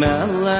minutes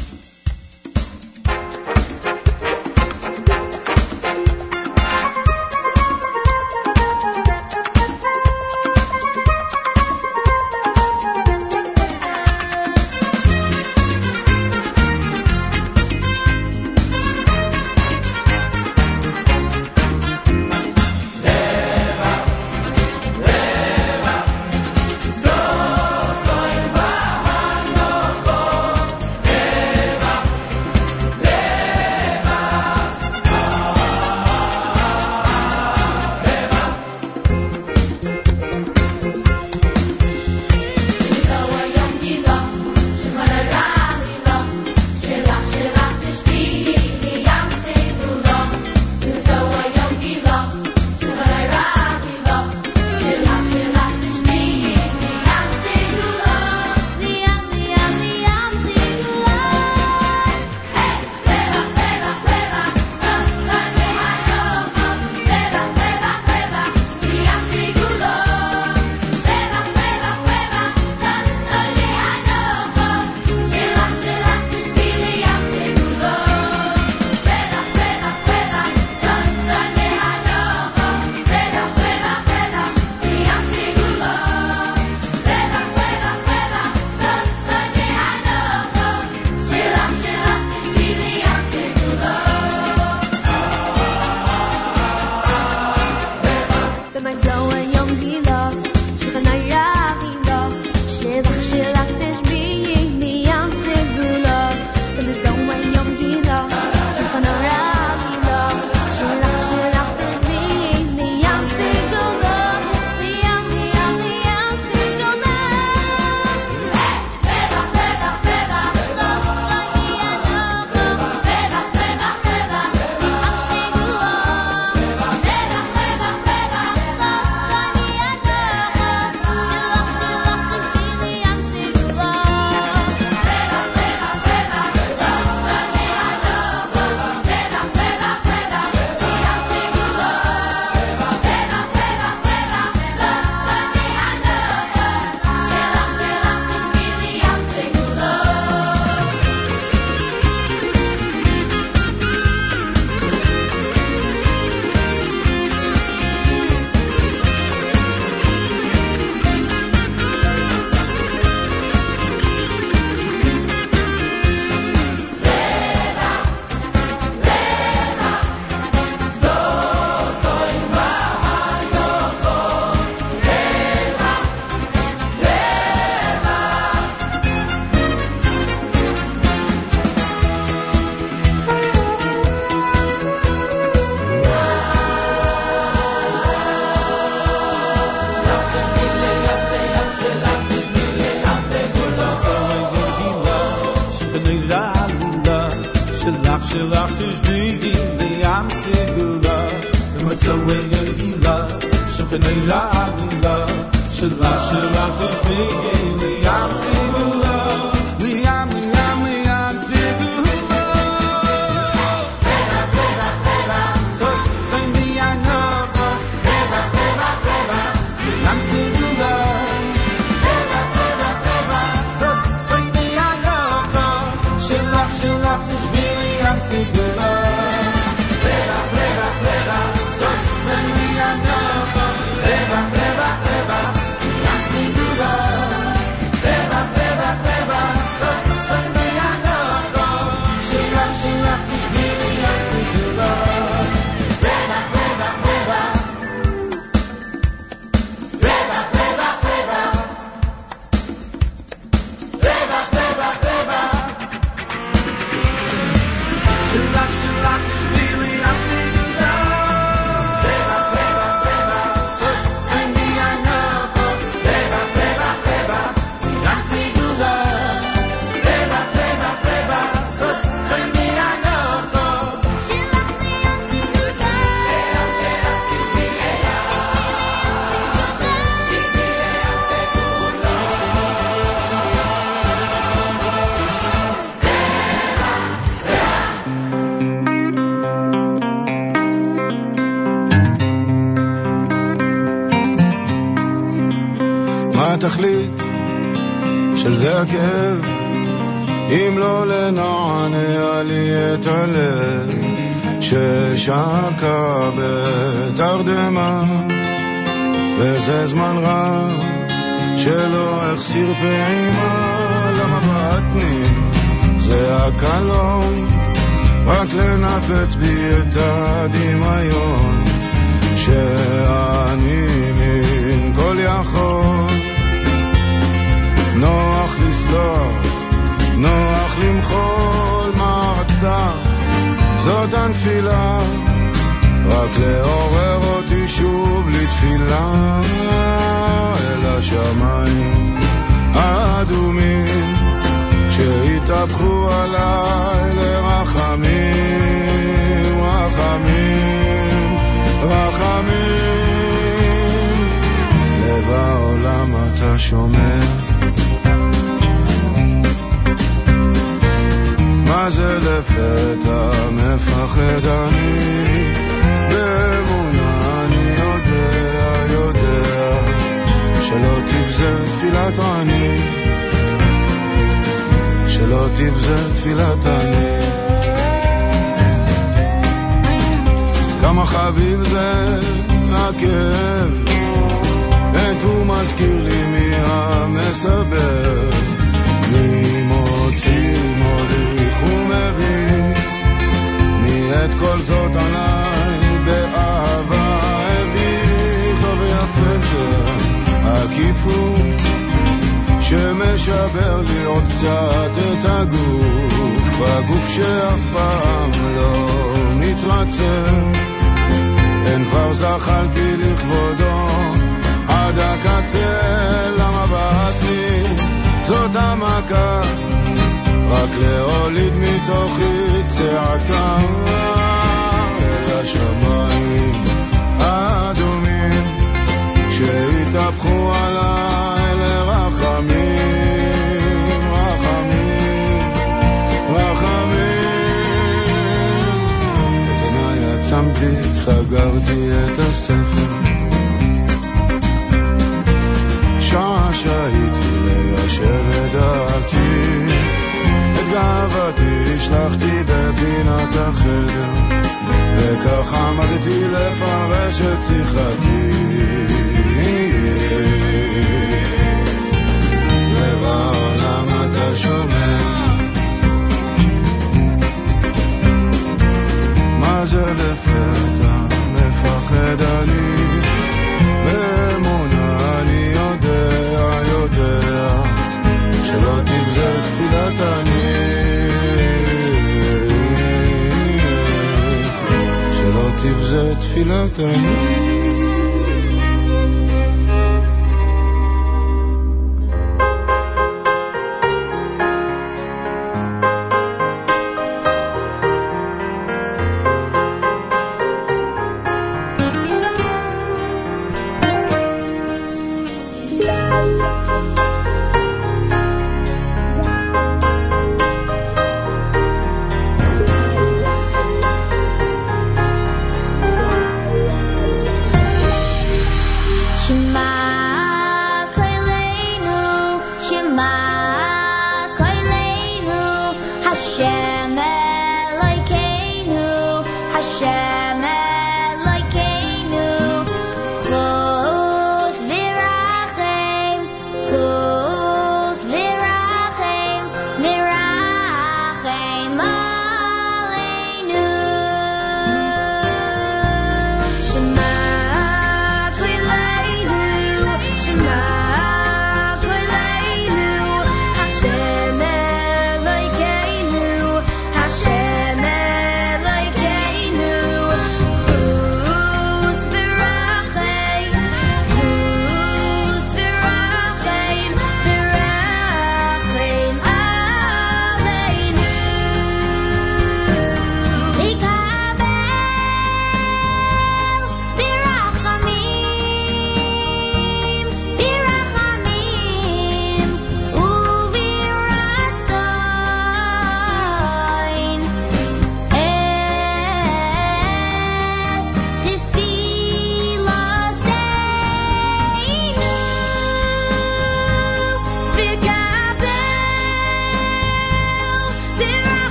תפילת עני שלא תבזה תפילת עני. כמה חביב זה הכאב, עת הוא מזכיר לי מי המסבר, מי מוציא מוליך ומביא, מי את כל זאת עליי באהבה הביא, טוב ויפה זה הכיפור. שמשבר לי עוד קצת את הגוף, הגוף שאף פעם לא מתרצה. אין כבר זחלתי לכבודו עד הקצה, למה באתי? זאת המכה, רק להוליד מתוכי צעקה אל השמיים האדומים שהתהפכו עליי עצמתי, סגרתי את הספר. שעה שהייתי ליישב את דעתי, את גאוותי השלכתי בפינת החדר, וכך עמדתי לפרש את שיחתי. מה זה לפתע מפחד אני באמונה אני יודע, יודע שלא תבזה תפילת אני. שלא תבזה תפילת אני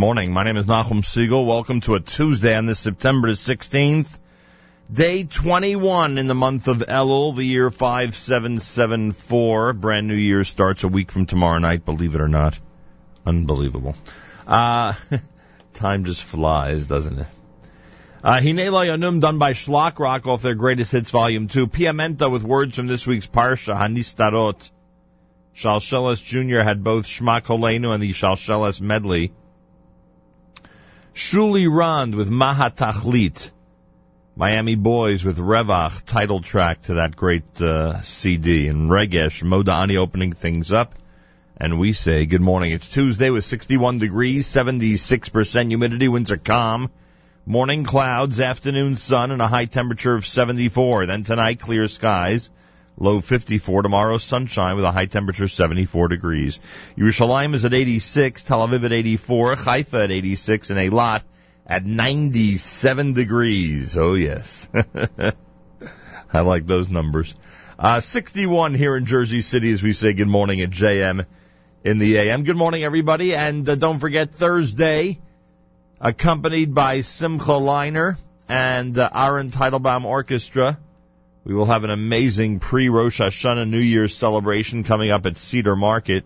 morning. My name is Nachum Segal. Welcome to a Tuesday on this September 16th. Day 21 in the month of Elul, the year 5774. Brand new year starts a week from tomorrow night, believe it or not. Unbelievable. Uh, time just flies, doesn't it? Uh, Yanum done by Schlock Rock off their greatest hits volume 2. Piamenta with words from this week's Parsha, Hanistarot. Shalshelis Jr. had both Shma Kolenu and the Shalshelis medley. Shuli Rand with Mahatachlit. Miami Boys with Revach, title track to that great uh, CD. And Regesh Modani opening things up. And we say good morning. It's Tuesday with 61 degrees, 76% humidity, winds are calm. Morning clouds, afternoon sun, and a high temperature of 74. Then tonight, clear skies. Low 54. Tomorrow, sunshine with a high temperature of 74 degrees. Yerushalayim is at 86. Tel Aviv at 84. Haifa at 86. And Eilat at 97 degrees. Oh yes. I like those numbers. Uh, 61 here in Jersey City as we say good morning at JM in the AM. Good morning everybody. And uh, don't forget Thursday, accompanied by Simcha Leiner and uh, Aaron Teitelbaum Orchestra. We will have an amazing pre-Rosh Hashanah New Year's celebration coming up at Cedar Market.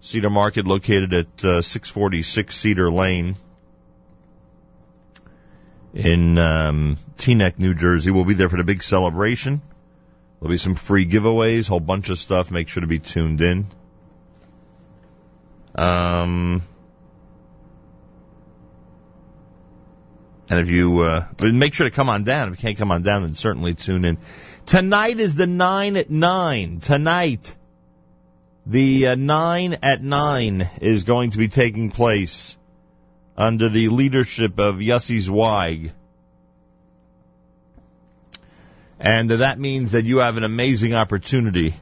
Cedar Market located at uh, 646 Cedar Lane in um, Teaneck, New Jersey. We'll be there for the big celebration. There'll be some free giveaways, a whole bunch of stuff. Make sure to be tuned in. Um, and if you uh, make sure to come on down. If you can't come on down, then certainly tune in. Tonight is the nine at nine. Tonight, the uh, nine at nine is going to be taking place under the leadership of Yossi Zweig. And that means that you have an amazing opportunity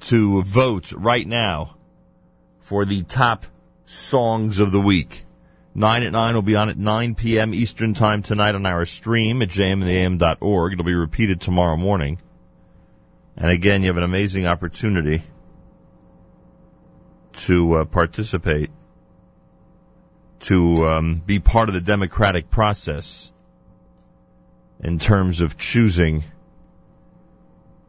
to vote right now for the top songs of the week. 9 at 9 will be on at 9 p.m. Eastern Time tonight on our stream at jmintheam.org. It'll be repeated tomorrow morning. And again, you have an amazing opportunity to uh, participate, to um, be part of the democratic process in terms of choosing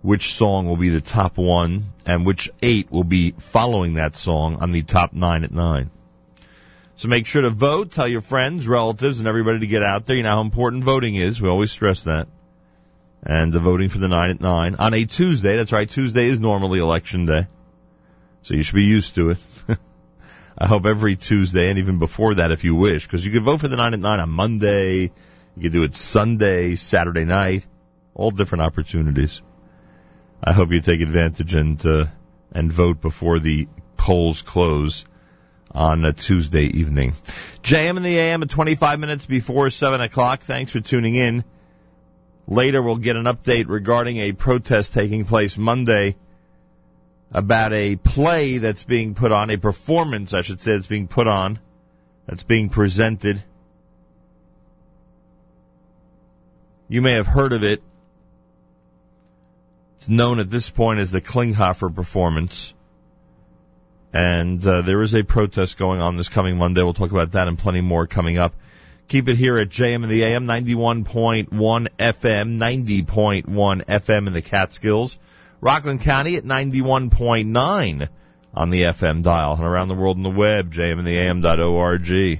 which song will be the top one and which eight will be following that song on the top nine at nine. So make sure to vote. Tell your friends, relatives, and everybody to get out there. You know how important voting is. We always stress that. And the voting for the nine at nine on a Tuesday. That's right. Tuesday is normally election day. So you should be used to it. I hope every Tuesday and even before that if you wish, because you can vote for the nine at nine on Monday. You can do it Sunday, Saturday night, all different opportunities. I hope you take advantage and uh, and vote before the polls close on a Tuesday evening. JM in the AM at 25 minutes before 7 o'clock. Thanks for tuning in. Later we'll get an update regarding a protest taking place Monday about a play that's being put on, a performance, I should say, that's being put on, that's being presented. You may have heard of it. It's known at this point as the Klinghoffer performance. And uh, there is a protest going on this coming Monday. We'll talk about that and plenty more coming up. Keep it here at JM in the AM, 91.1 FM, 90.1 FM in the Catskills. Rockland County at 91.9 on the FM dial and around the world on the web, jmintheam.org.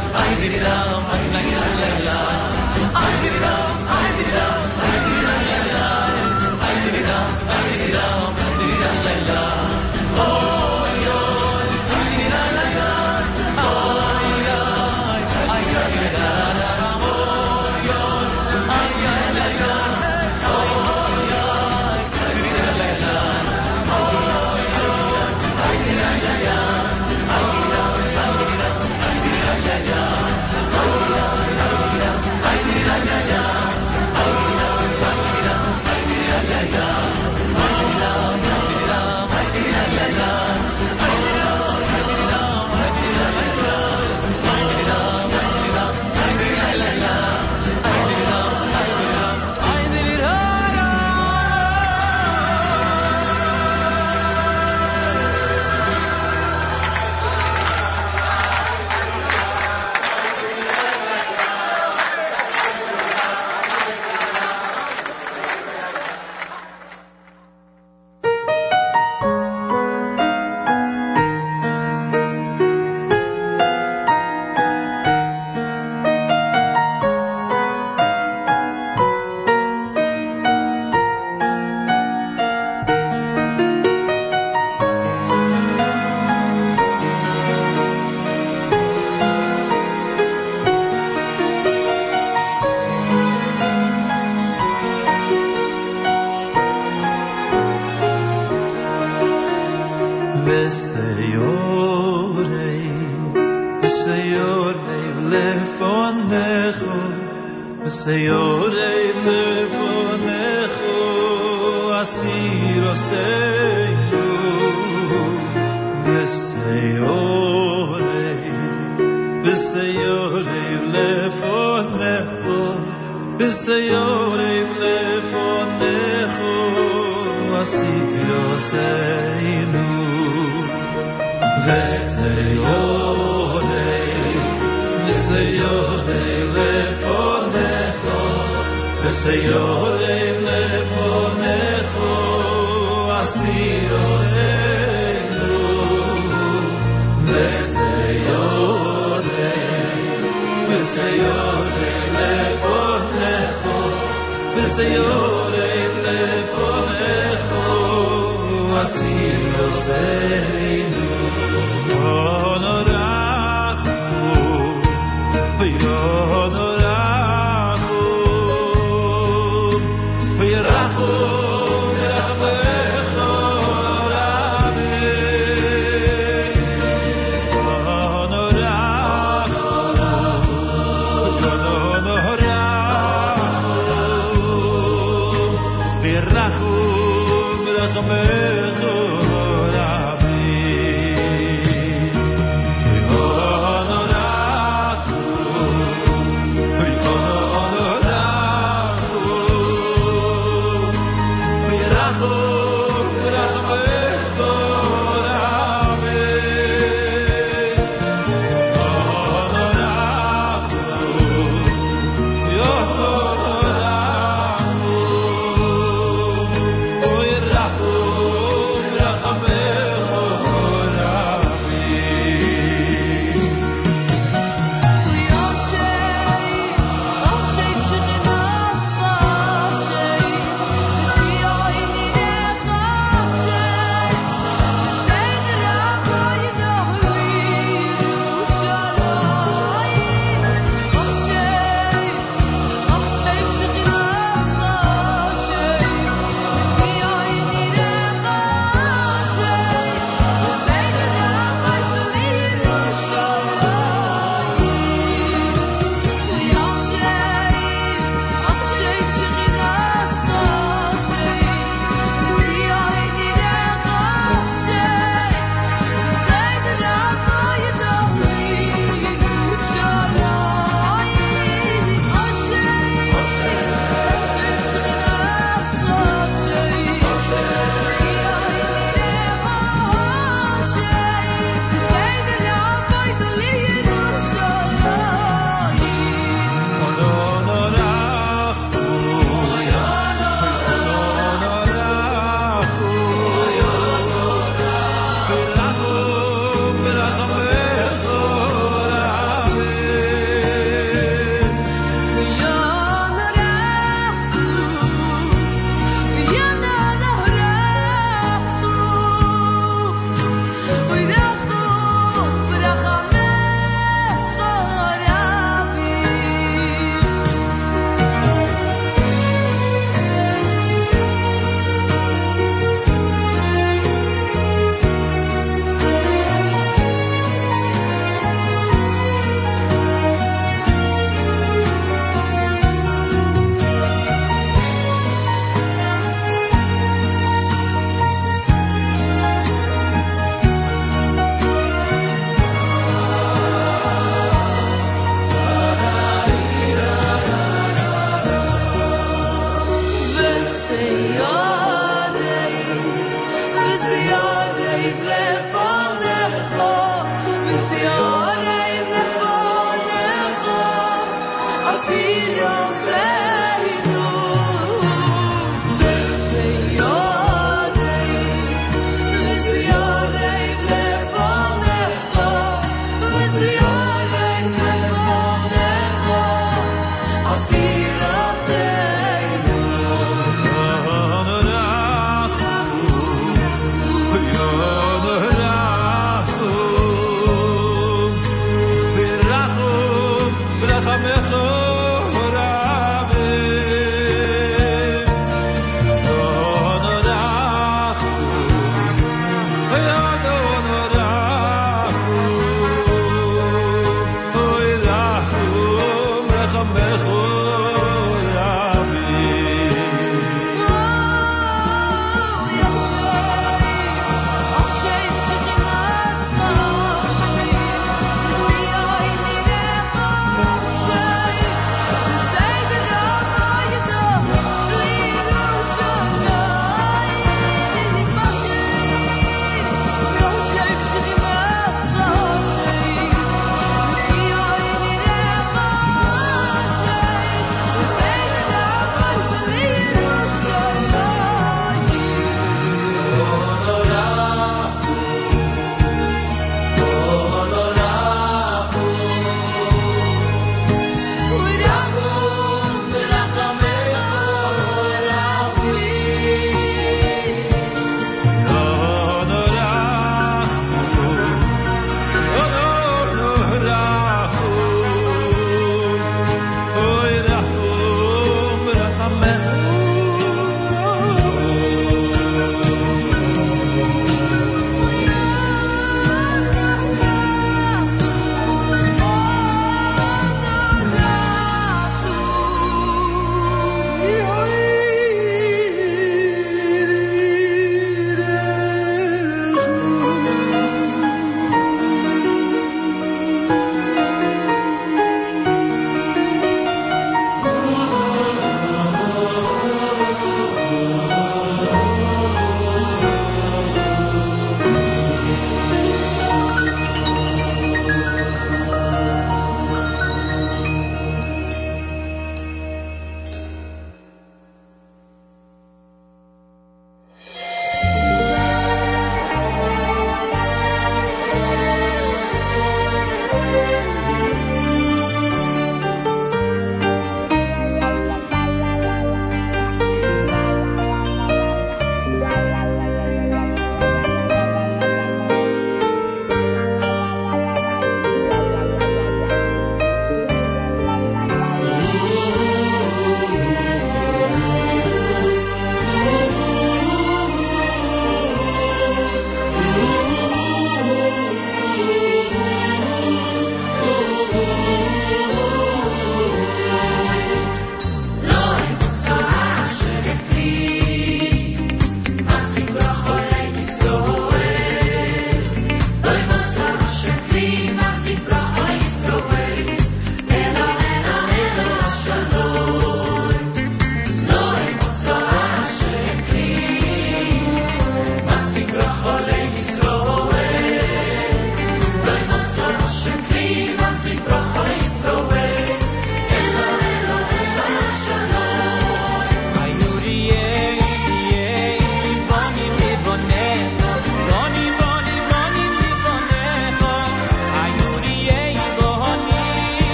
I did it, la. I did it, I did it, I did it, la. I did it, I did it, I did it. Oh, yo,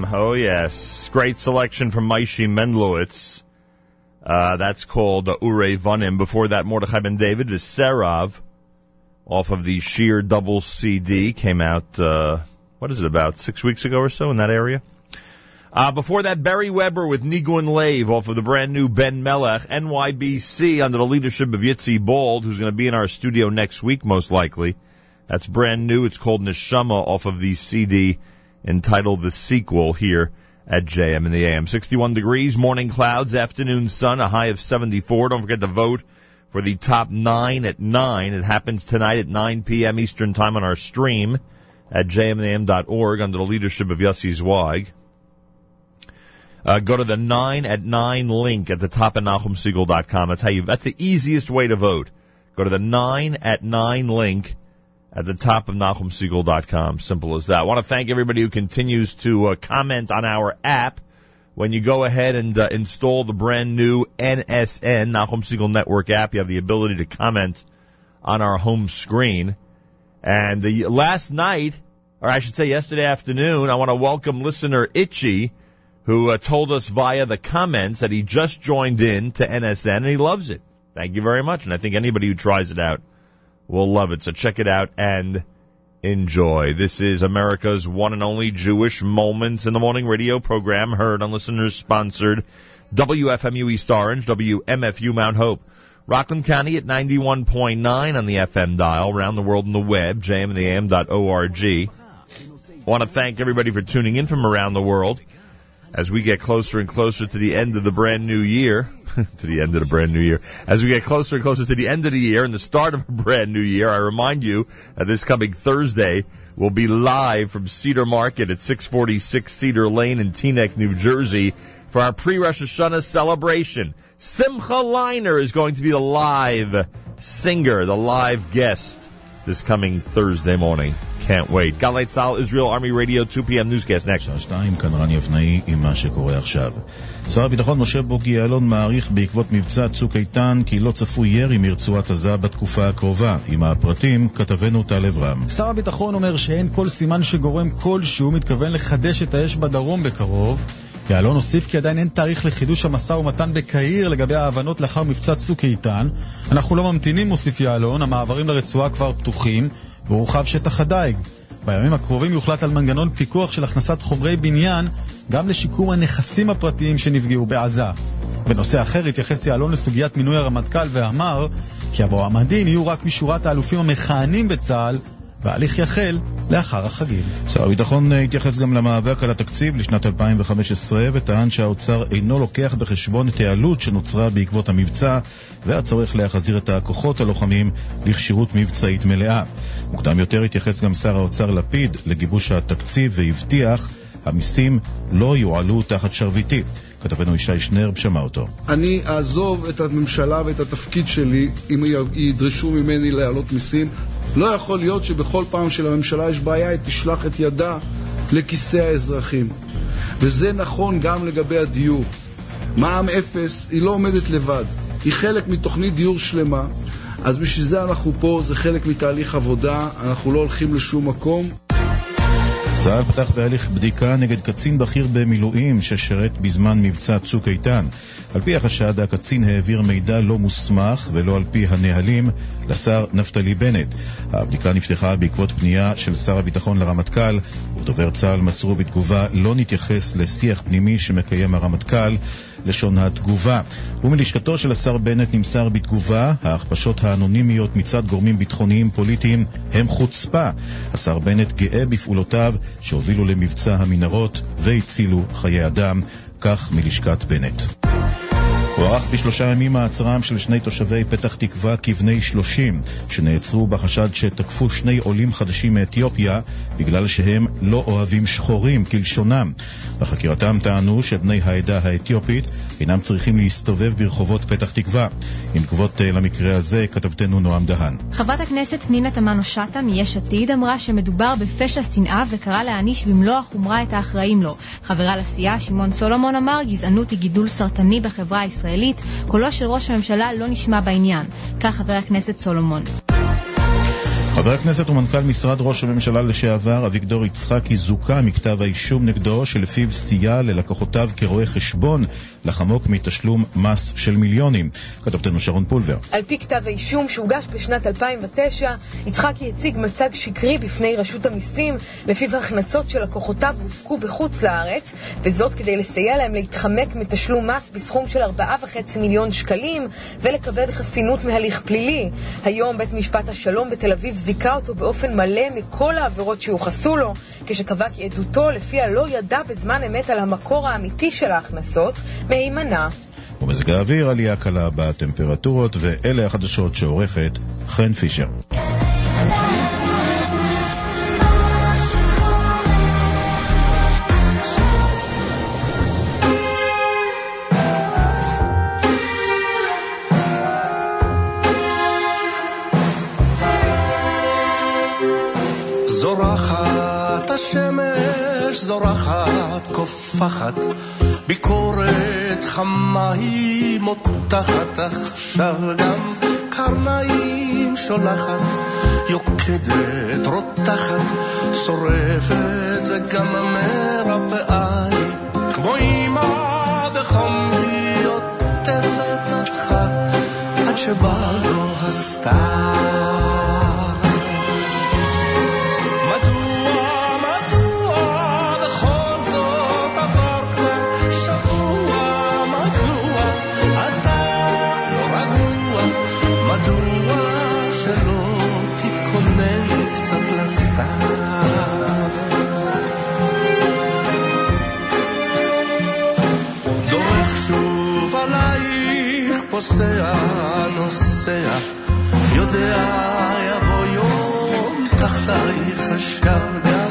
the AM. Oh yes, great selection from Maishi Mendlowitz. Uh, that's called uh, Ure Vanim. Before that, Mordechai Ben David is Serav, off of the Sheer Double CD, came out. Uh, what is it about six weeks ago or so in that area? Uh, before that, Barry Weber with Nigun Lave off of the brand new Ben Melech NYBC under the leadership of Yitzi Bald, who's going to be in our studio next week most likely. That's brand new. It's called Neshama off of the CD entitled The Sequel here at JM in the AM. 61 degrees, morning clouds, afternoon sun, a high of 74. Don't forget to vote for the top nine at 9. It happens tonight at 9 p.m. Eastern Time on our stream at jmam.org under the leadership of Yossi Zweig. Uh, go to the 9 at 9 link at the top of NachumSegal.com. That's how you, that's the easiest way to vote. Go to the 9 at 9 link at the top of NachumSegal.com. Simple as that. I want to thank everybody who continues to uh, comment on our app. When you go ahead and uh, install the brand new NSN, Nachum Segal Network app, you have the ability to comment on our home screen. And the last night, or I should say yesterday afternoon, I want to welcome listener Itchy, who uh, told us via the comments that he just joined in to NSN and he loves it. Thank you very much. And I think anybody who tries it out will love it. So check it out and enjoy. This is America's one and only Jewish Moments in the Morning radio program, heard on listeners sponsored WFMU East Orange, WMFU Mount Hope. Rockland County at 91.9 on the FM dial, around the world on the web, jmintheam.org. I want to thank everybody for tuning in from around the world as we get closer and closer to the end of the brand new year. to the end of the brand new year. As we get closer and closer to the end of the year and the start of a brand new year, I remind you that this coming Thursday will be live from Cedar Market at 646 Cedar Lane in Teaneck, New Jersey for our pre-Rosh Hashanah celebration. Simcha Leiner is going to be the live singer, the live guest this coming Thursday morning. Can't wait. Galei Tzal, Israel Army Radio, 2 p.m. newscast next. שעה שתיים, כאן רן יבנאי עם מה שקורה עכשיו. שר הביטחון משה בוגי יעלון מעריך בעקבות מבצע צוק איתן כי לא צפוי ירי מרצועת עזה בתקופה הקרובה. עם הפרטים, כתבנו טל אברהם. שר הביטחון אומר שאין כל סימן שגורם כלשהו מתכוון לחדש את האש בדרום בקרוב. יעלון הוסיף כי עדיין אין תאריך לחידוש המשא ומתן בקהיר לגבי ההבנות לאחר מבצע צוק איתן. אנחנו לא ממתינים, מוסיף יעלון, המעברים לרצועה כבר פתוחים, והורחב שטח הדייג. בימים הקרובים יוחלט על מנגנון פיקוח של הכנסת חומרי בניין גם לשיקום הנכסים הפרטיים שנפגעו בעזה. בנושא אחר התייחס יעלון לסוגיית מינוי הרמטכ"ל ואמר כי המועמדים יהיו רק משורת האלופים המכהנים בצה"ל וההליך יחל לאחר החגים. שר הביטחון אה, התייחס גם למאבק על התקציב לשנת 2015 וטען שהאוצר אינו לוקח בחשבון את העלות שנוצרה בעקבות המבצע והצורך להחזיר את הכוחות הלוחמים לכשירות מבצעית מלאה. מוקדם יותר התייחס גם שר האוצר לפיד לגיבוש התקציב והבטיח המיסים לא יועלו תחת שרביטי. כתבנו ישי שנרב שמע אותו. אני אעזוב את הממשלה ואת התפקיד שלי אם ידרשו ממני להעלות מיסים. לא יכול להיות שבכל פעם שלממשלה יש בעיה, היא תשלח את ידה לכיסי האזרחים. וזה נכון גם לגבי הדיור. מע"מ אפס היא לא עומדת לבד, היא חלק מתוכנית דיור שלמה. אז בשביל זה אנחנו פה, זה חלק מתהליך עבודה, אנחנו לא הולכים לשום מקום. צה"ל פתח בהליך בדיקה נגד קצין בכיר במילואים ששירת בזמן מבצע צוק איתן. על פי החשד, הקצין העביר מידע לא מוסמך ולא על פי הנהלים לשר נפתלי בנט. הבדיקה נפתחה בעקבות פנייה של שר הביטחון לרמטכ"ל, ודובר צה"ל מסרו בתגובה לא נתייחס לשיח פנימי שמקיים הרמטכ"ל. לשון התגובה. ומלשכתו של השר בנט נמסר בתגובה, ההכפשות האנונימיות מצד גורמים ביטחוניים פוליטיים הם חוצפה. השר בנט גאה בפעולותיו שהובילו למבצע המנהרות והצילו חיי אדם, כך מלשכת בנט. הוארך בשלושה ימים מעצרם של שני תושבי פתח תקווה כבני שלושים, שנעצרו בחשד שתקפו שני עולים חדשים מאתיופיה בגלל שהם לא אוהבים שחורים, כלשונם. בחקירתם טענו שבני העדה האתיופית אינם צריכים להסתובב ברחובות פתח תקווה. עם תגובות אה, למקרה הזה, כתבתנו נועם דהן. חברת הכנסת פנינה תמנו-שטה מיש עתיד אמרה שמדובר בפשע שנאה וקראה להעניש במלוא החומרה את האחראים לו. חברה לסיעה, שמעון סולומון, אמר גזענות היא גידול סרטני בחברה הישראלית, קולו של ראש הממשלה לא נשמע בעניין. כך חבר הכנסת סולומון. חבר הכנסת ומנכ"ל משרד ראש הממשלה לשעבר אביגדור יצחקי זוכה מכתב האישום נגדו שלפיו סייע ללקוחותיו כרואה חשבון לחמוק מתשלום מס של מיליונים. כתבתנו שרון פולבר. על פי כתב האישום שהוגש בשנת 2009, יצחקי הציג מצג שקרי בפני רשות המיסים, לפיו ההכנסות של לקוחותיו הופקו בחוץ לארץ, וזאת כדי לסייע להם להתחמק מתשלום מס בסכום של 4.5 מיליון שקלים, ולקבל חסינות מהליך פלילי. היום בית משפט השלום בתל אביב זיכה אותו באופן מלא מכל העבירות שיוחסו לו, כשקבע כי עדותו לפיה לא ידע בזמן אמת על המקור האמיתי של ההכנסות, מהימנה. ומזג האוויר עלייה קלה בטמפרטורות, ואלה החדשות שעורכת חן פישר. זורחת, קופחת, ביקורת חמה היא מותחת, עכשיו גם קרניים שולחת, יוקדת, רותחת, שורפת וגם מרפאה היא, כמו אמא בחום היא עוטפת אותך, עד שבא לו הסתם פוסע, נוסע, יודע יבוא יום, תחתייך אשכב גם,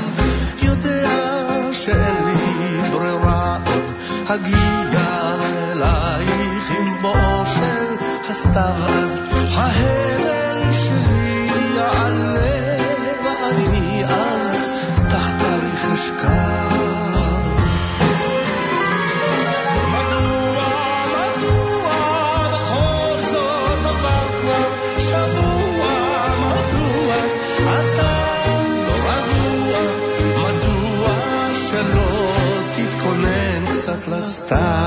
יודע שאין לי ברירה עוד, הגיע אלייך עם בואו של הסתיו אז, ההלם está.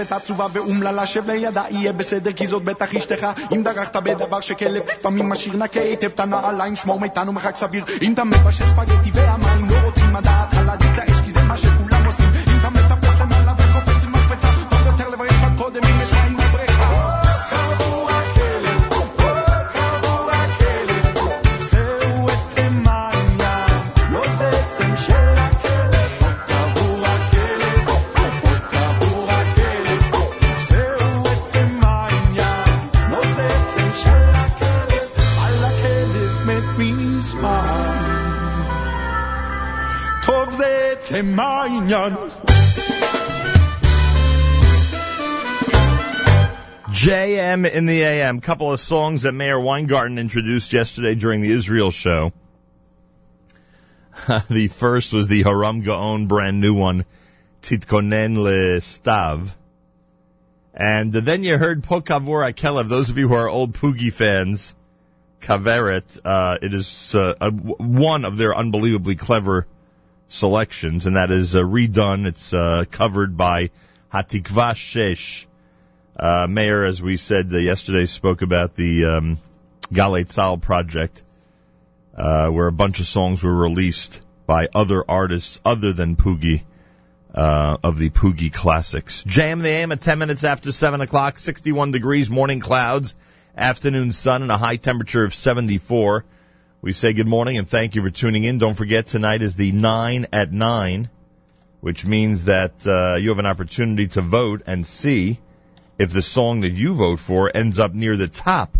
יושבת עצובה ואומללה שב לידה יהיה בסדר כי זאת בטח אשתך. אם דרכת בדבר שכלב פעמים משאיר נקה היטב את הנעליים שמור מאיתנו מרחק סביר. אם אתה מבשל ספגטי והמים A couple of songs that Meir Weingarten introduced yesterday during the Israel show. the first was the Haram Gaon brand new one, Titkonen Le Stav. And then you heard Pokavor Akelev. Those of you who are old Poogie fans, Kaveret, uh, it is uh, a, one of their unbelievably clever selections, and that is uh, redone. It's uh, covered by Hatikva Shesh uh, Meir, as we said uh, yesterday, spoke about the um, Galei Tzal project, uh, where a bunch of songs were released by other artists other than Poogie uh, of the Poogie classics. Jam the AM at 10 minutes after 7 o'clock, 61 degrees, morning clouds, afternoon sun, and a high temperature of 74. We say good morning and thank you for tuning in. Don't forget, tonight is the 9 at 9, which means that uh, you have an opportunity to vote and see if the song that you vote for ends up near the top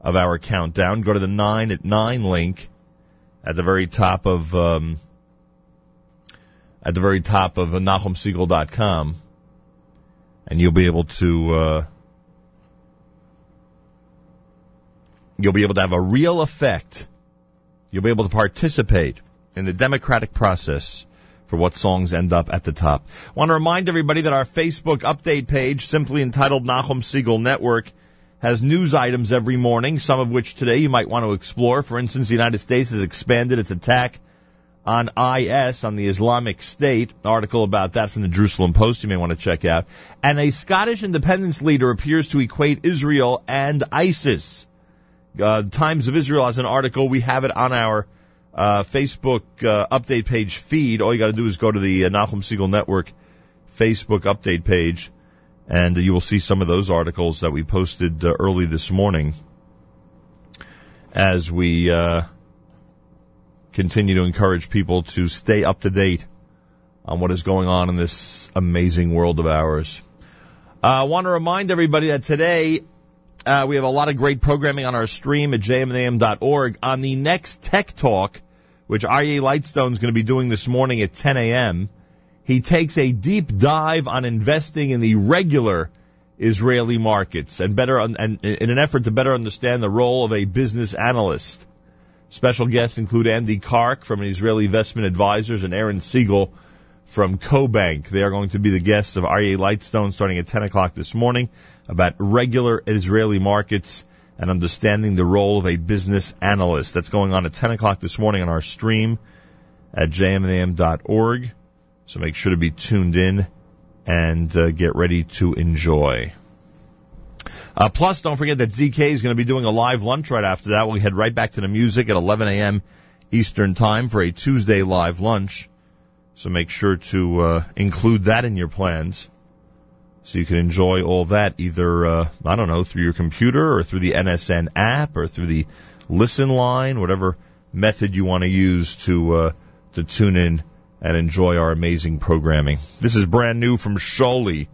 of our countdown. Go to the 9 at 9 link at the very top of um, at the very top of NachumSegal.com, and you'll be able to uh, you'll be able to have a real effect. You'll be able to participate in the democratic process for what songs end up at the top. I want to remind everybody that our Facebook update page, simply entitled Nachum Segal Network, has news items every morning, some of which today you might want to explore. For instance, the United States has expanded its attack on IS, on the Islamic State. Article about that from the Jerusalem Post you may want to check out. And a Scottish independence leader appears to equate Israel and ISIS. Uh, Times of Israel has an article. We have it on our uh, Facebook uh, update page feed. All you got to do is go to the uh, Nachum Segal Network Facebook update page, and you will see some of those articles that we posted uh, early this morning as we uh, continue to encourage people to stay up to date on what is going on in this amazing world of ours. Uh, I want to remind everybody that today uh, we have a lot of great programming on our stream at jmintheam.org. On the next Tech Talk, which Aryeh Lightstone is going to be doing this morning at 10 a.m., he takes a deep dive on investing in the regular Israeli markets and better and in an effort to better understand the role of a business analyst. Special guests include Andy Kark from Israeli Investment Advisors and Aaron Siegel from CoBank. They are going to be the guests of Aryeh Lightstone starting at 10 o'clock this morning about regular Israeli markets and understanding the role of a business analyst. That's going on at 10 o'clock this morning on our stream at jmintheam.org. So make sure to be tuned in and uh, get ready to enjoy. Uh, plus, don't forget that ZK is going to be doing a live lunch right after that. We'll head right back to the music at 11 a.m. Eastern Time for a Tuesday live lunch. So make sure to uh, include that in your plans so you can enjoy all that either, uh, I don't know, through your computer or through the NSN app or through the listen line, whatever method you want to use to, uh, to tune in and enjoy our amazing programming. This is brand new from Sholi.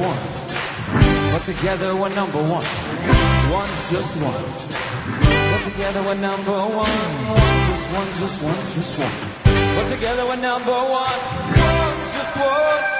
one. But together we're number one. One's just one. But together we're number one. Just one, just one, just one. But together we're number one. One's just one.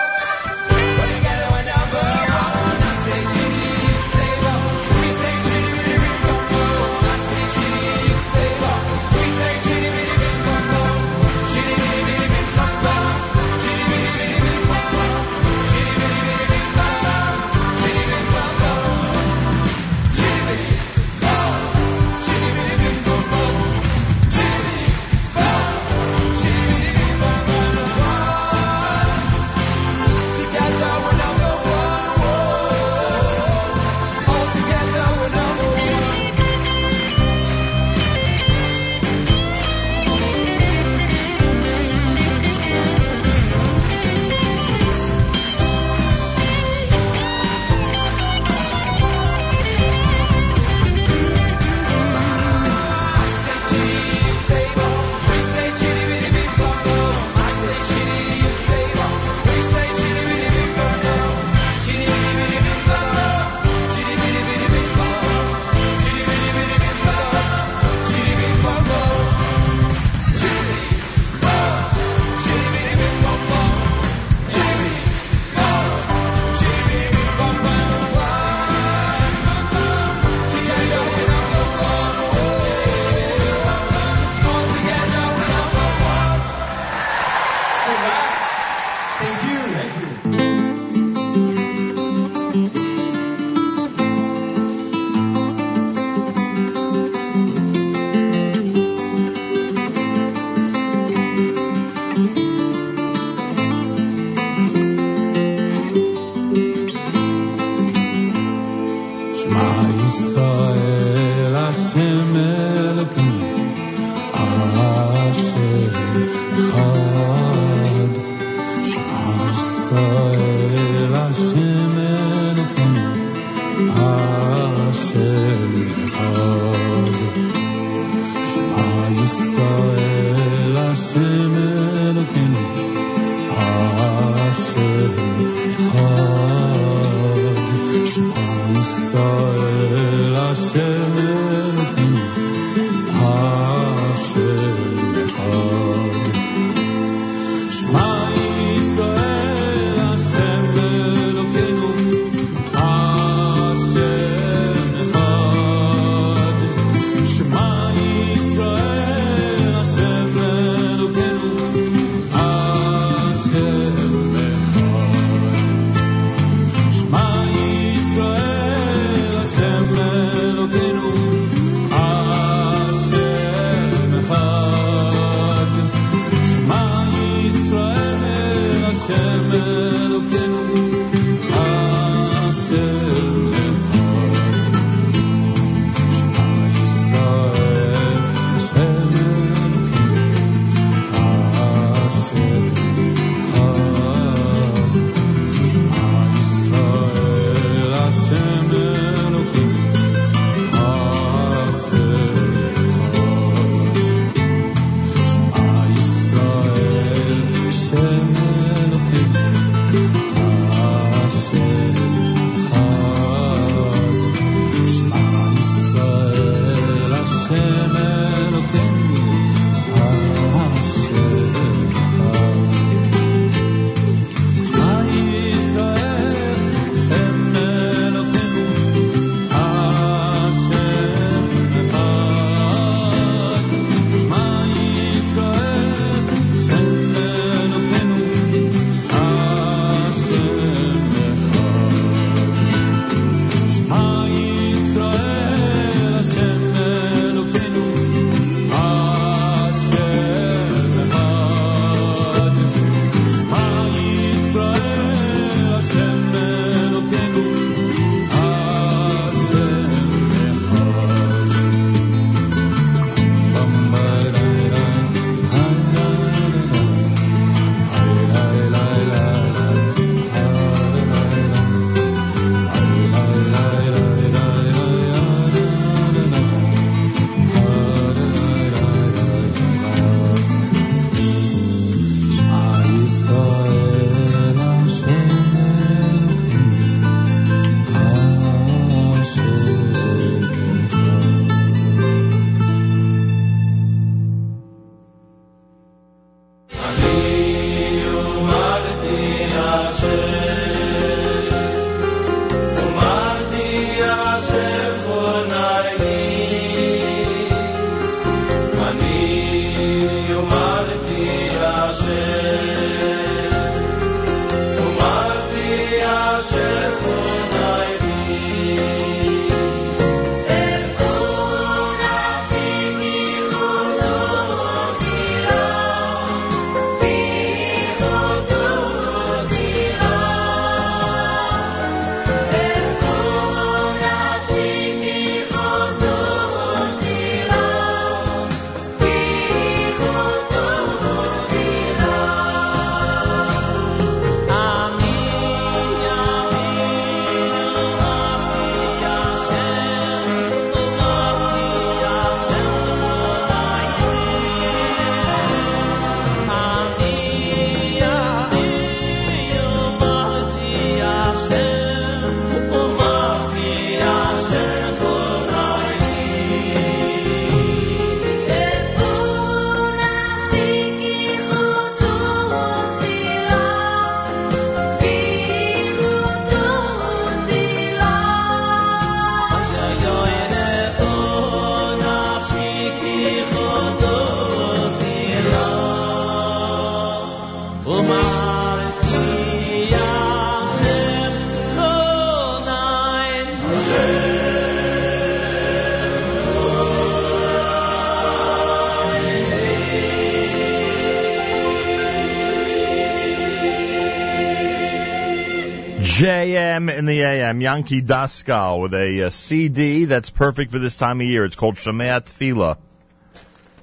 JM in the AM, Yankee Daskal with a, uh CD that's perfect for this time of year. It's called Shemea Tefillah.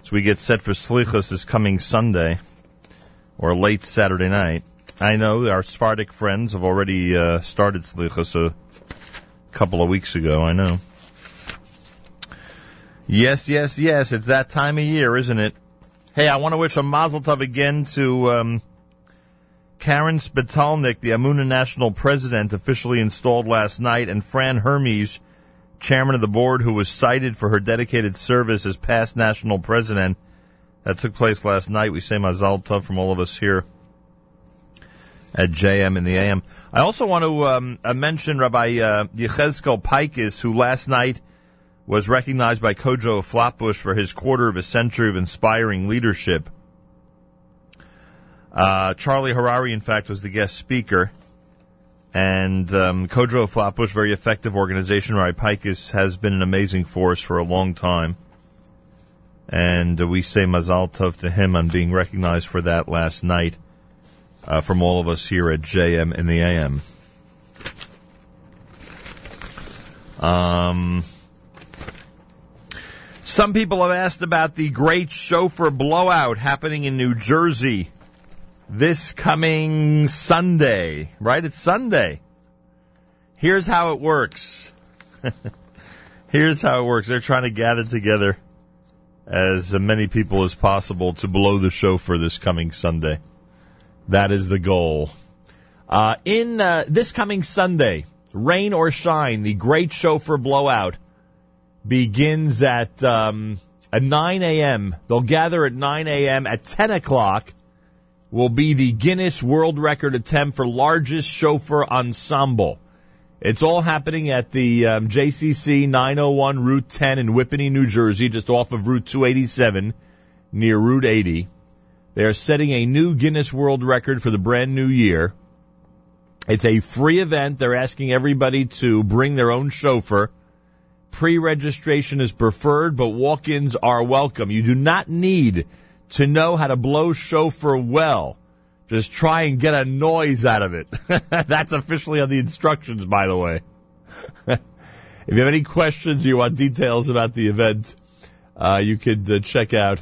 So we get set for Slichas this coming Sunday, or late Saturday night. I know our Sephardic friends have already uh, started Slichas a couple of weeks ago, I know. Yes, yes, yes, it's that time of year, isn't it? Hey, I want to wish a mazel tov again to um, Karen Spitalnik, the Emunah National President, officially installed last night, and Fran Hermes, Chairman of the Board, who was cited for her dedicated service as past National President. That took place last night. We say mazel tov from all of us here at JM in the AM. I also want to um, uh, mention Rabbi uh, Yechezkel Pikis, who last night was recognized by COJO Flatbush for his quarter of a century of inspiring leadership. Uh, Charlie Harary, in fact, was the guest speaker. And um, COJO Flatbush, very effective organization. Rabbi Pikis has been an amazing force for a long time. And uh, we say mazal tov to him on being recognized for that last night uh, from all of us here at JM in the AM. Um, some people have asked about the great shofar blowout happening in New Jersey this coming Sunday, right? It's Sunday. Here's how it works. Here's how it works. They're trying to gather together as many people as possible to blow the shofar this coming Sunday. That is the goal. Uh, in uh, this coming Sunday, rain or shine, the great shofar blowout begins at um, at 9 a.m. They'll gather at 9 a.m. At 10 o'clock will be the Guinness World Record attempt for largest shofar ensemble. It's all happening at the um, JCC 901 Route 10 in Whippany, New Jersey, just off of Route 287 near Route 80. They are setting a new Guinness World Record for the brand new year. It's a free event. They're asking everybody to bring their own shofar. Pre-registration is preferred, but walk-ins are welcome. You do not need to know how to blow shofar well. Just try and get a noise out of it. That's officially on the instructions, by the way. if you have any questions or you want details about the event, uh, you could uh, check out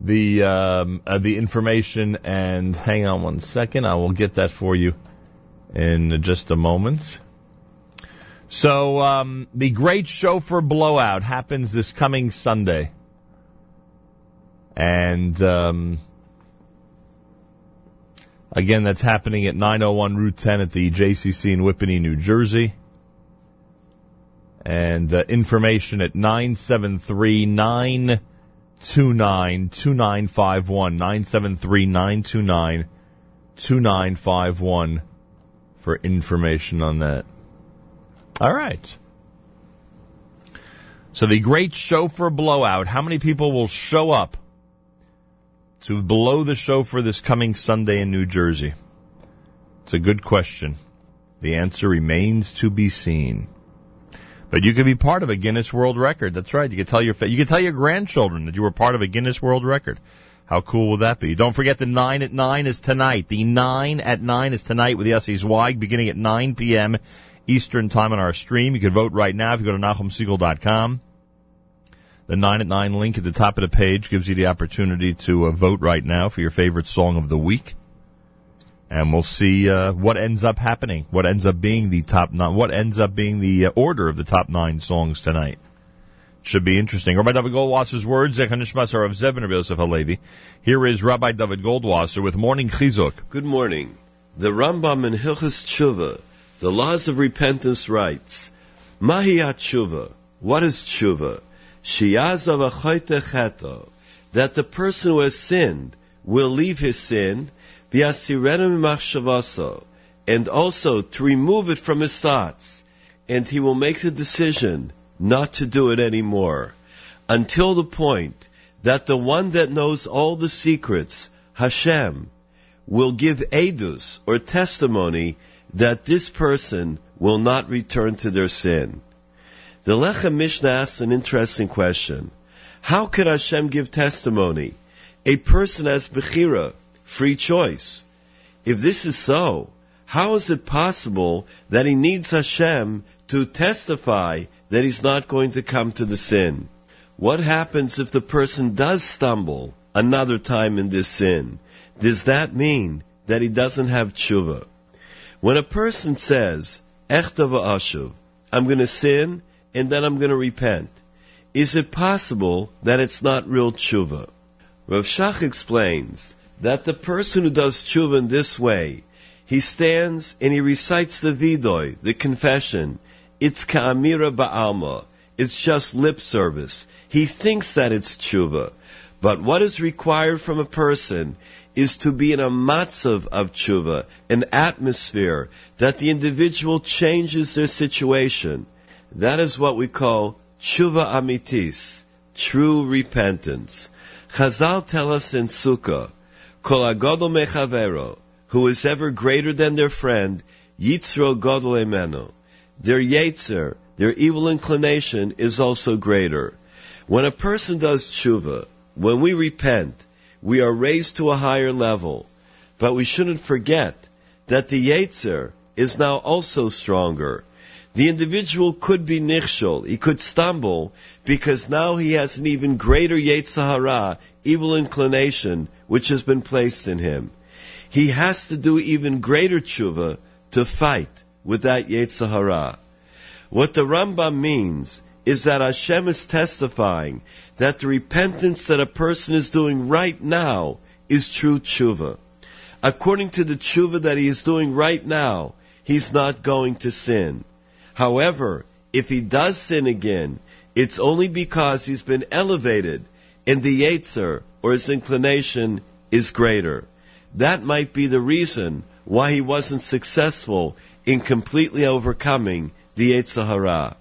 the um, uh, the information and hang on one second. I will get that for you in just a moment. So um, the Great Shofar Blowout happens this coming Sunday, and um, again, that's happening at 901 Route 10 at the JCC in Whippany, New Jersey. And uh, information at 973 929 2951. 973 929 2951 for information on that. All right. So the great shofar blowout. How many people will show up to blow the shofar this coming Sunday in New Jersey? It's a good question. The answer remains to be seen. But you could be part of a Guinness World Record. That's right. You could tell your you could tell your grandchildren that you were part of a Guinness World Record. How cool will that be? Don't forget the nine at nine is tonight. The nine at nine is tonight with Yossi Zweig beginning at 9 p.m. Eastern time on our stream. You can vote right now if you go to NachumSegal.com. The 9 at 9 link at the top of the page gives you the opportunity to uh, vote right now for your favorite song of the week. And we'll see uh, what ends up happening, what ends up being the top nine, what ends up being the uh, order of the top nine songs tonight. Should be interesting. Rabbi David Goldwasser's words, Zechon Nishmas are of Zeb and Yosef Halevi. Here is Rabbi David Goldwasser with Morning Chizuk. Good morning. The Rambam in Hilchas Tshuva, the laws of repentance writes, Mahiyat Tshuva. What is Tshuva? That the person who has sinned will leave his sin, and also to remove it from his thoughts, and he will make the decision not to do it anymore, until the point that the one that knows all the secrets, Hashem, will give edus or testimony that this person will not return to their sin. The Lechem Mishnah asks an interesting question. How could Hashem give testimony? A person has Bechira, free choice. If this is so, how is it possible that he needs Hashem to testify that he's not going to come to the sin? What happens if the person does stumble another time in this sin? Does that mean that he doesn't have tshuva? When a person says, Echta v'ashuv, I'm going to sin and then I'm going to repent. is it possible that it's not real tshuva? Rav Shach explains that the person who does tshuva in this way, he stands and he recites the vidoy, the confession. It's ka'amira ba'alma. It's just lip service. He thinks that it's tshuva. But what is required from a person is to be in a matzav of tshuva, an atmosphere, that the individual changes their situation. That is what we call tshuva amitis, true repentance. Chazal tell us in Sukkah, Kol agodol mechavero, who is ever greater than their friend, yitzro godol emeno. Their yetzer, their evil inclination, is also greater. When a person does tshuva, when we repent, we are raised to a higher level. But we shouldn't forget that the yetzer is now also stronger. The individual could be nichshol, he could stumble, because now he has an even greater yetzer hara, evil inclination, which has been placed in him. He has to do even greater tshuva to fight with that yetzer hara. What the Rambam means is that Hashem is testifying that the repentance that a person is doing right now is true tshuva. According to the tshuva that he is doing right now, he's not going to sin. However, if he does sin again, it's only because he's been elevated and the yetzer, or his inclination, is greater. That might be the reason why he wasn't successful in completely overcoming the yetzer hara.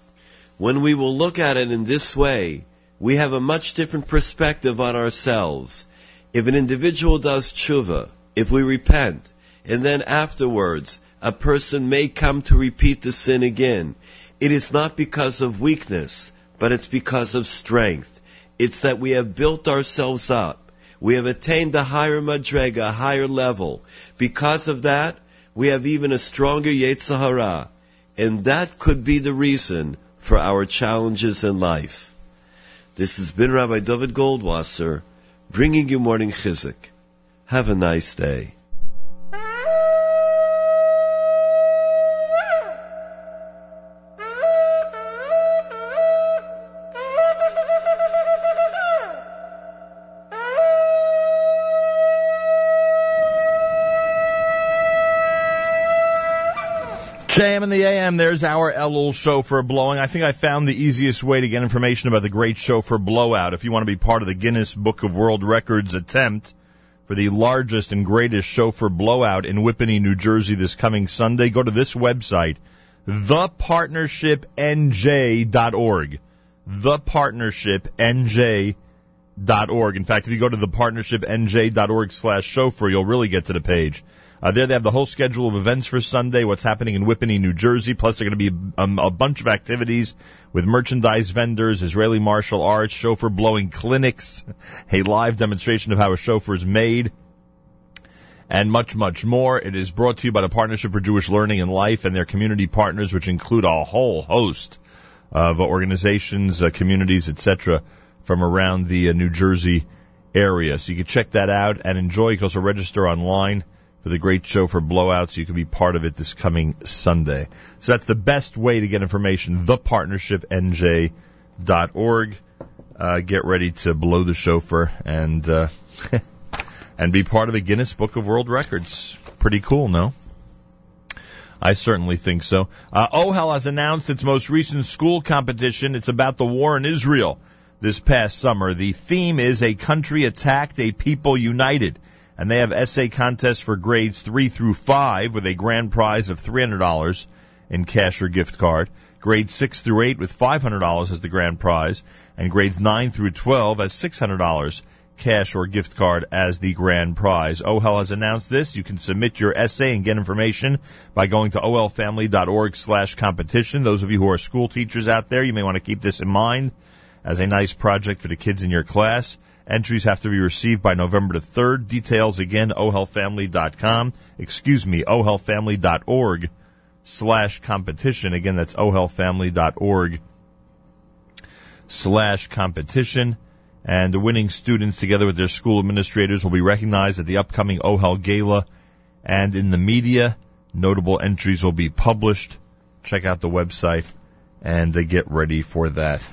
When we will look at it in this way, we have a much different perspective on ourselves. If an individual does tshuva, if we repent, and then afterwards a person may come to repeat the sin again, it is not because of weakness, but it's because of strength. It's that we have built ourselves up. We have attained a higher madrega, a higher level. Because of that, we have even a stronger yetzer hara. And that could be the reason for our challenges in life. This has been Rabbi David Goldwasser bringing you morning chizuk. Have a nice day. JM in the AM, there's our Elul shofar blowing. I think I found the easiest way to get information about the great shofar blowout. If you want to be part of the Guinness Book of World Records attempt for the largest and greatest shofar blowout in Whippany, New Jersey this coming Sunday, go to this website, thepartnershipnj.org. Thepartnershipnj.org. In fact, if you go to thepartnershipnj.org slash shofar, you'll really get to the page. Uh, there they have the whole schedule of events for Sunday, what's happening in Whippany, New Jersey. Plus, there are going to be um, a bunch of activities with merchandise vendors, Israeli martial arts, shofar blowing clinics, a live demonstration of how a shofar is made, and much, much more. It is brought to you by the Partnership for Jewish Learning and Life and their community partners, which include a whole host of organizations, uh, communities, etc., from around the uh, New Jersey area. So you can check that out and enjoy. You can also register online for the great shofar blowouts. You can be part of it this coming Sunday. So that's the best way to get information. ThePartnershipNJ.org. Uh, get ready to blow the shofar and uh, and be part of the Guinness Book of World Records. Pretty cool, no? I certainly think so. Uh, OHEL has announced its most recent school competition. It's about the war in Israel this past summer. The theme is A Country Attacked, A People United and they have essay contests for grades 3 through 5 with a grand prize of $300 in cash or gift card, grades 6 through 8 with $500 as the grand prize, and grades 9 through 12 as $600 cash or gift card as the grand prize. OHEL has announced this. You can submit your essay and get information by going to ohelfamily.org slash competition. Those of you who are school teachers out there, you may want to keep this in mind as a nice project for the kids in your class. Entries have to be received by November the 3rd. Details again, ohelfamily.com. Excuse me, ohelfamily.org slash competition. Again, that's ohelfamily.org slash competition. And the winning students, together with their school administrators, will be recognized at the upcoming OHEL Gala and in the media. Notable entries will be published. Check out the website and uh, get ready for that.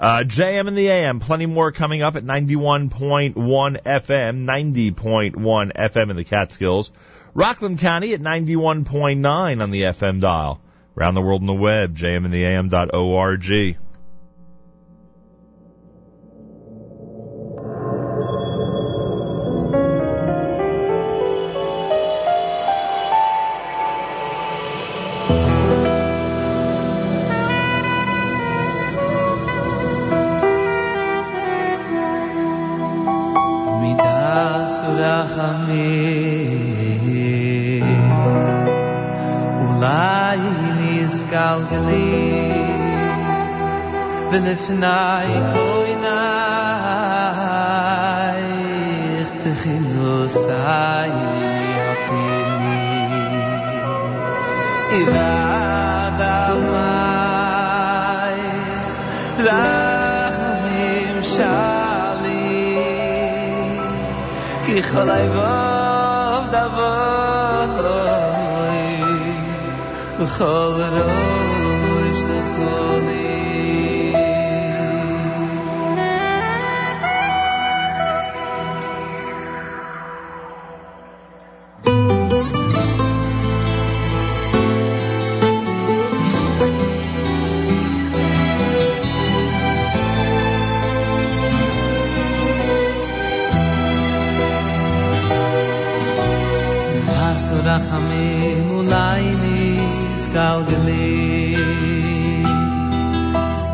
Uh, JM in the AM, plenty more coming up at 91.1 FM, 90.1 FM in the Catskills. Rockland County at 91.9 on the FM dial. Around the world on the web, jmintheam.org. ני קוינאי איך תכינו זיי אקני איבד דא מיי לאמם שלי כיהלייב דבוי כאלר nizgal geli.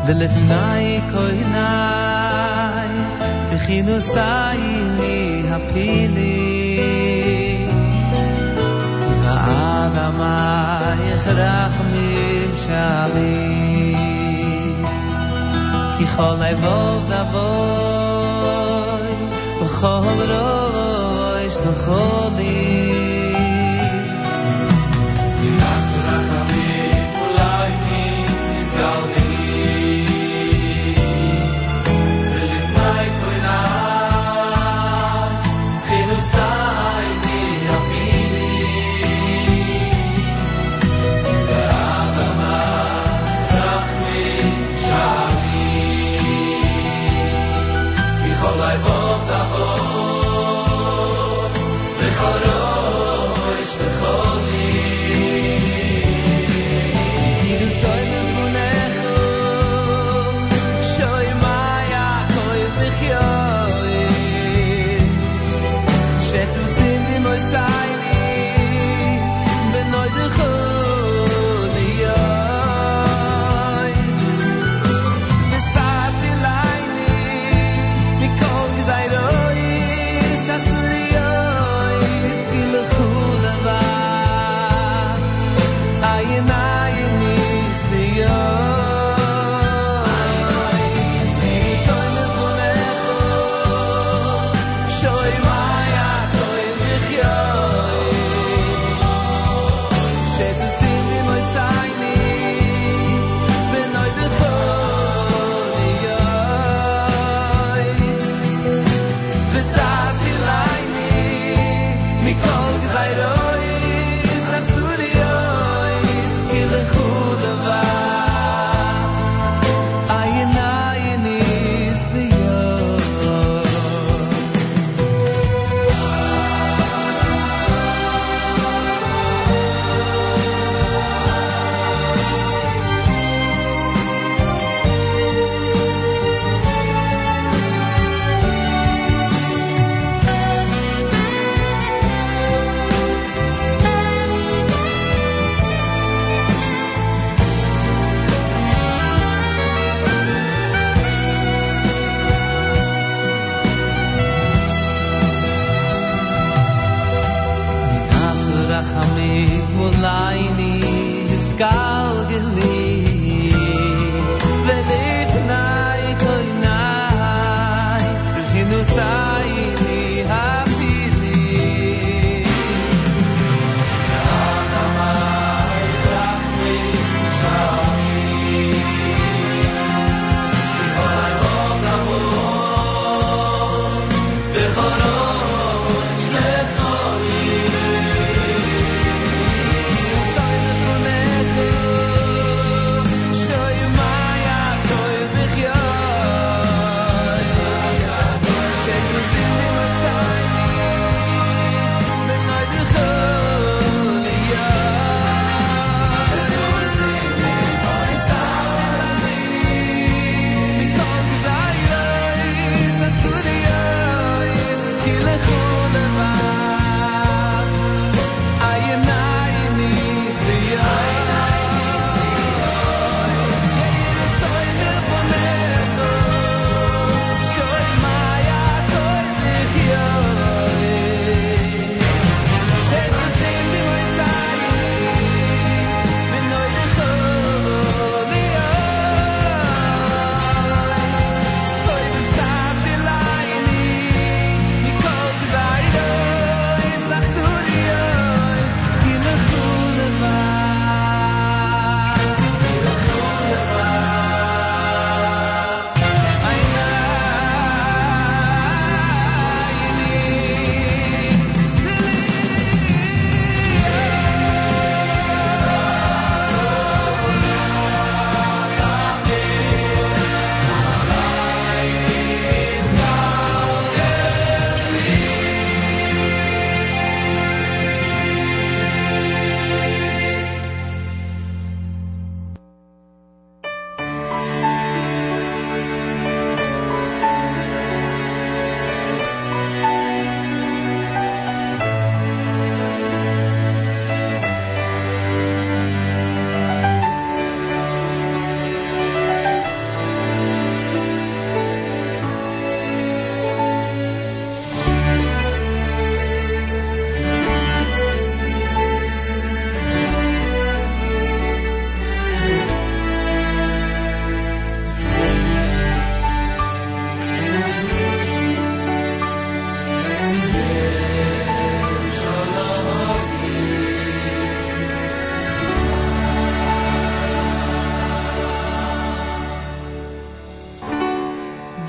ולפני כהנאי תכינו סייני הפילי ואדמייך רחמים שלי כי כל לבוב דבוי וכל ראש תחולי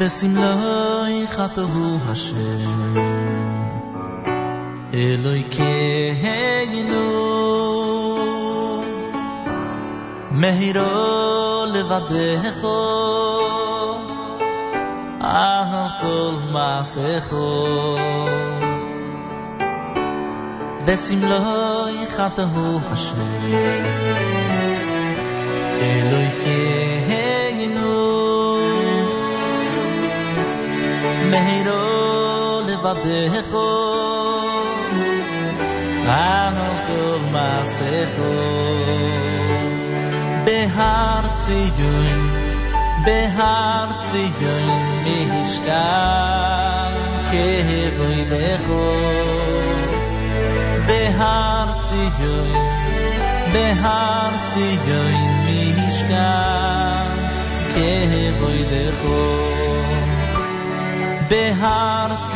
סמלוי חתוהו השם. אלוי כהנו מהירו לבדך אהל כל מעשך וסמלוי חתוהו השם. מהירו לבדךו על כל מעשיכו בהר ציון בהר ציון משכן כבוידךו בהר ציון בהר ציון משכן כבוידךו בהר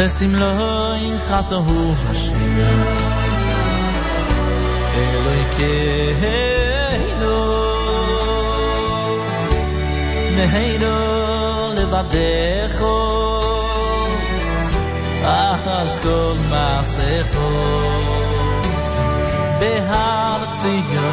Vesim lo in khato hu hashim Eloi ke heino Ne heino le בהר ציון al kol masecho Be har tsiyoy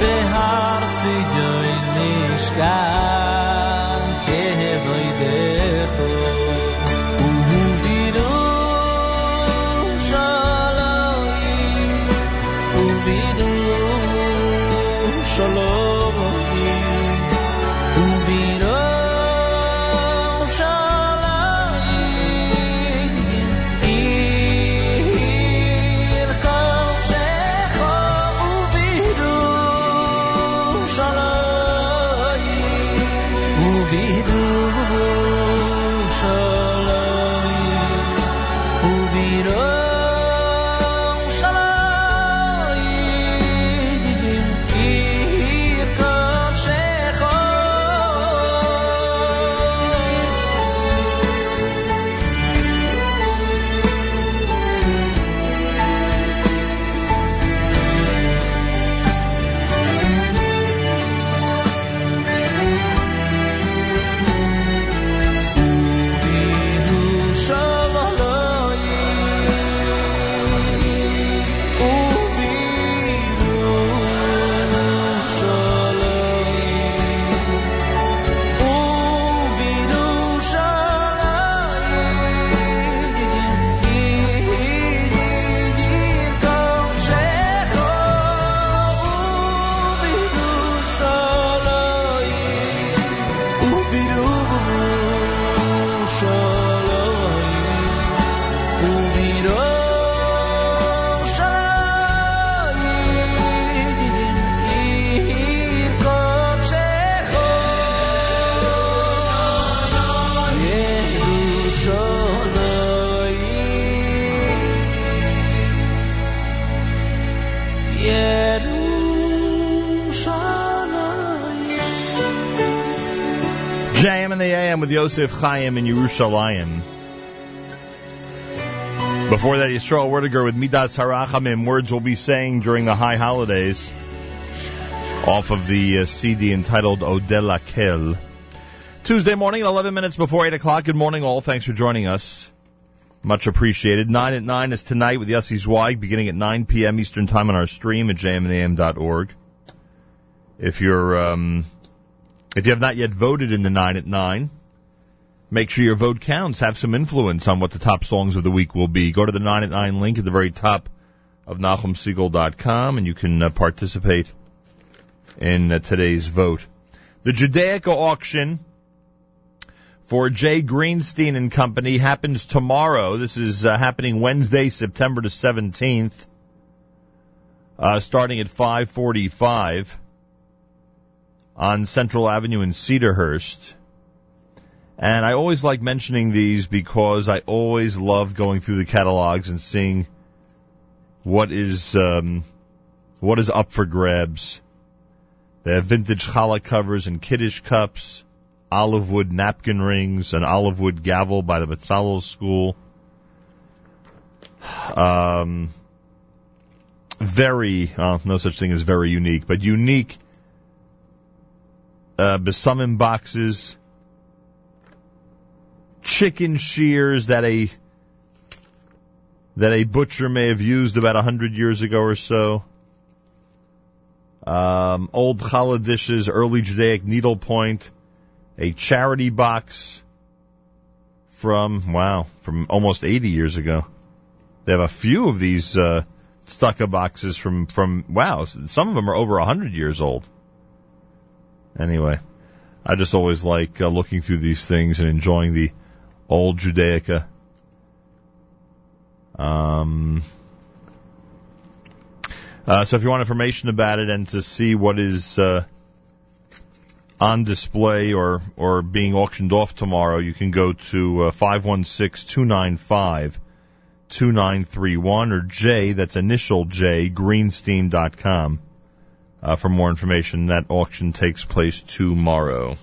בהר ציון משכן with Yosef Chaim in Yerushalayim. Before that, Yisrael Werdiger with Midas Harachamim, words we'll be saying during the high holidays, off of the uh, CD entitled Odella Kel. Tuesday morning, 11 minutes before 8 o'clock. Good morning, all. Thanks for joining us. Much appreciated. 9 at 9 is tonight with Yossi Zweig, beginning at 9 p.m. Eastern Time on our stream at jmintheam.org. If you're, um, if you have not yet voted in the 9 at 9, make sure your vote counts. Have some influence on what the top songs of the week will be. Go to the 9 at 9 link at the very top of NachumSegal.com and you can uh, participate in uh, today's vote. The Judaica auction for J. Greenstein and Company happens tomorrow. This is uh, happening Wednesday, September the 17th, uh, starting at 545 on Central Avenue in Cedarhurst. And I always like mentioning these because I always love going through the catalogs and seeing what is um, what is up for grabs. They have vintage challah covers and kiddish cups, olive wood napkin rings, an olive wood gavel by the Betzalel School. Um, very, uh, no such thing as very unique, but unique uh, besamim boxes, chicken shears that a that a butcher may have used about a hundred years ago or so. Um, old challah dishes, early Judaic needlepoint, a charity box from wow, from almost 80 years ago. They have a few of these uh, stucco boxes from from wow, some of them are over 100 years old. Anyway, I just always like uh, looking through these things and enjoying the old Judaica. Um, uh, so if you want information about it and to see what is uh, on display or or being auctioned off tomorrow, you can go to uh, five one six two nine five two nine three one or J. That's initial J Greenstein.com uh, for more information. That auction takes place tomorrow.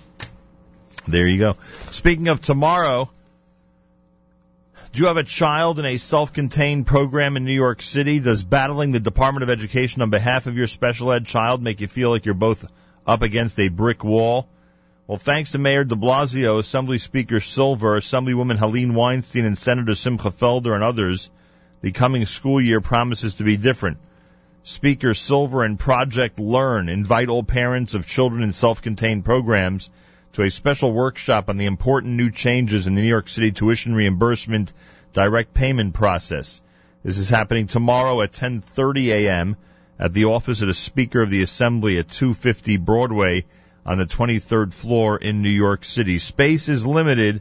There you go. Speaking of tomorrow, do you have a child in a self-contained program in New York City? Does battling the Department of Education on behalf of your special ed child make you feel like you're both up against a brick wall? Well, thanks to Mayor de Blasio, Assembly Speaker Silver, Assemblywoman Helene Weinstein, and Senator Simcha Felder and others, the coming school year promises to be different. Speaker Silver and Project Learn invite all parents of children in self-contained programs to a special workshop on the important new changes in the New York City tuition reimbursement direct payment process. This is happening tomorrow at 10:30 a.m. at the office of the Speaker of the Assembly at 250 Broadway on the 23rd floor in New York City. Space is limited,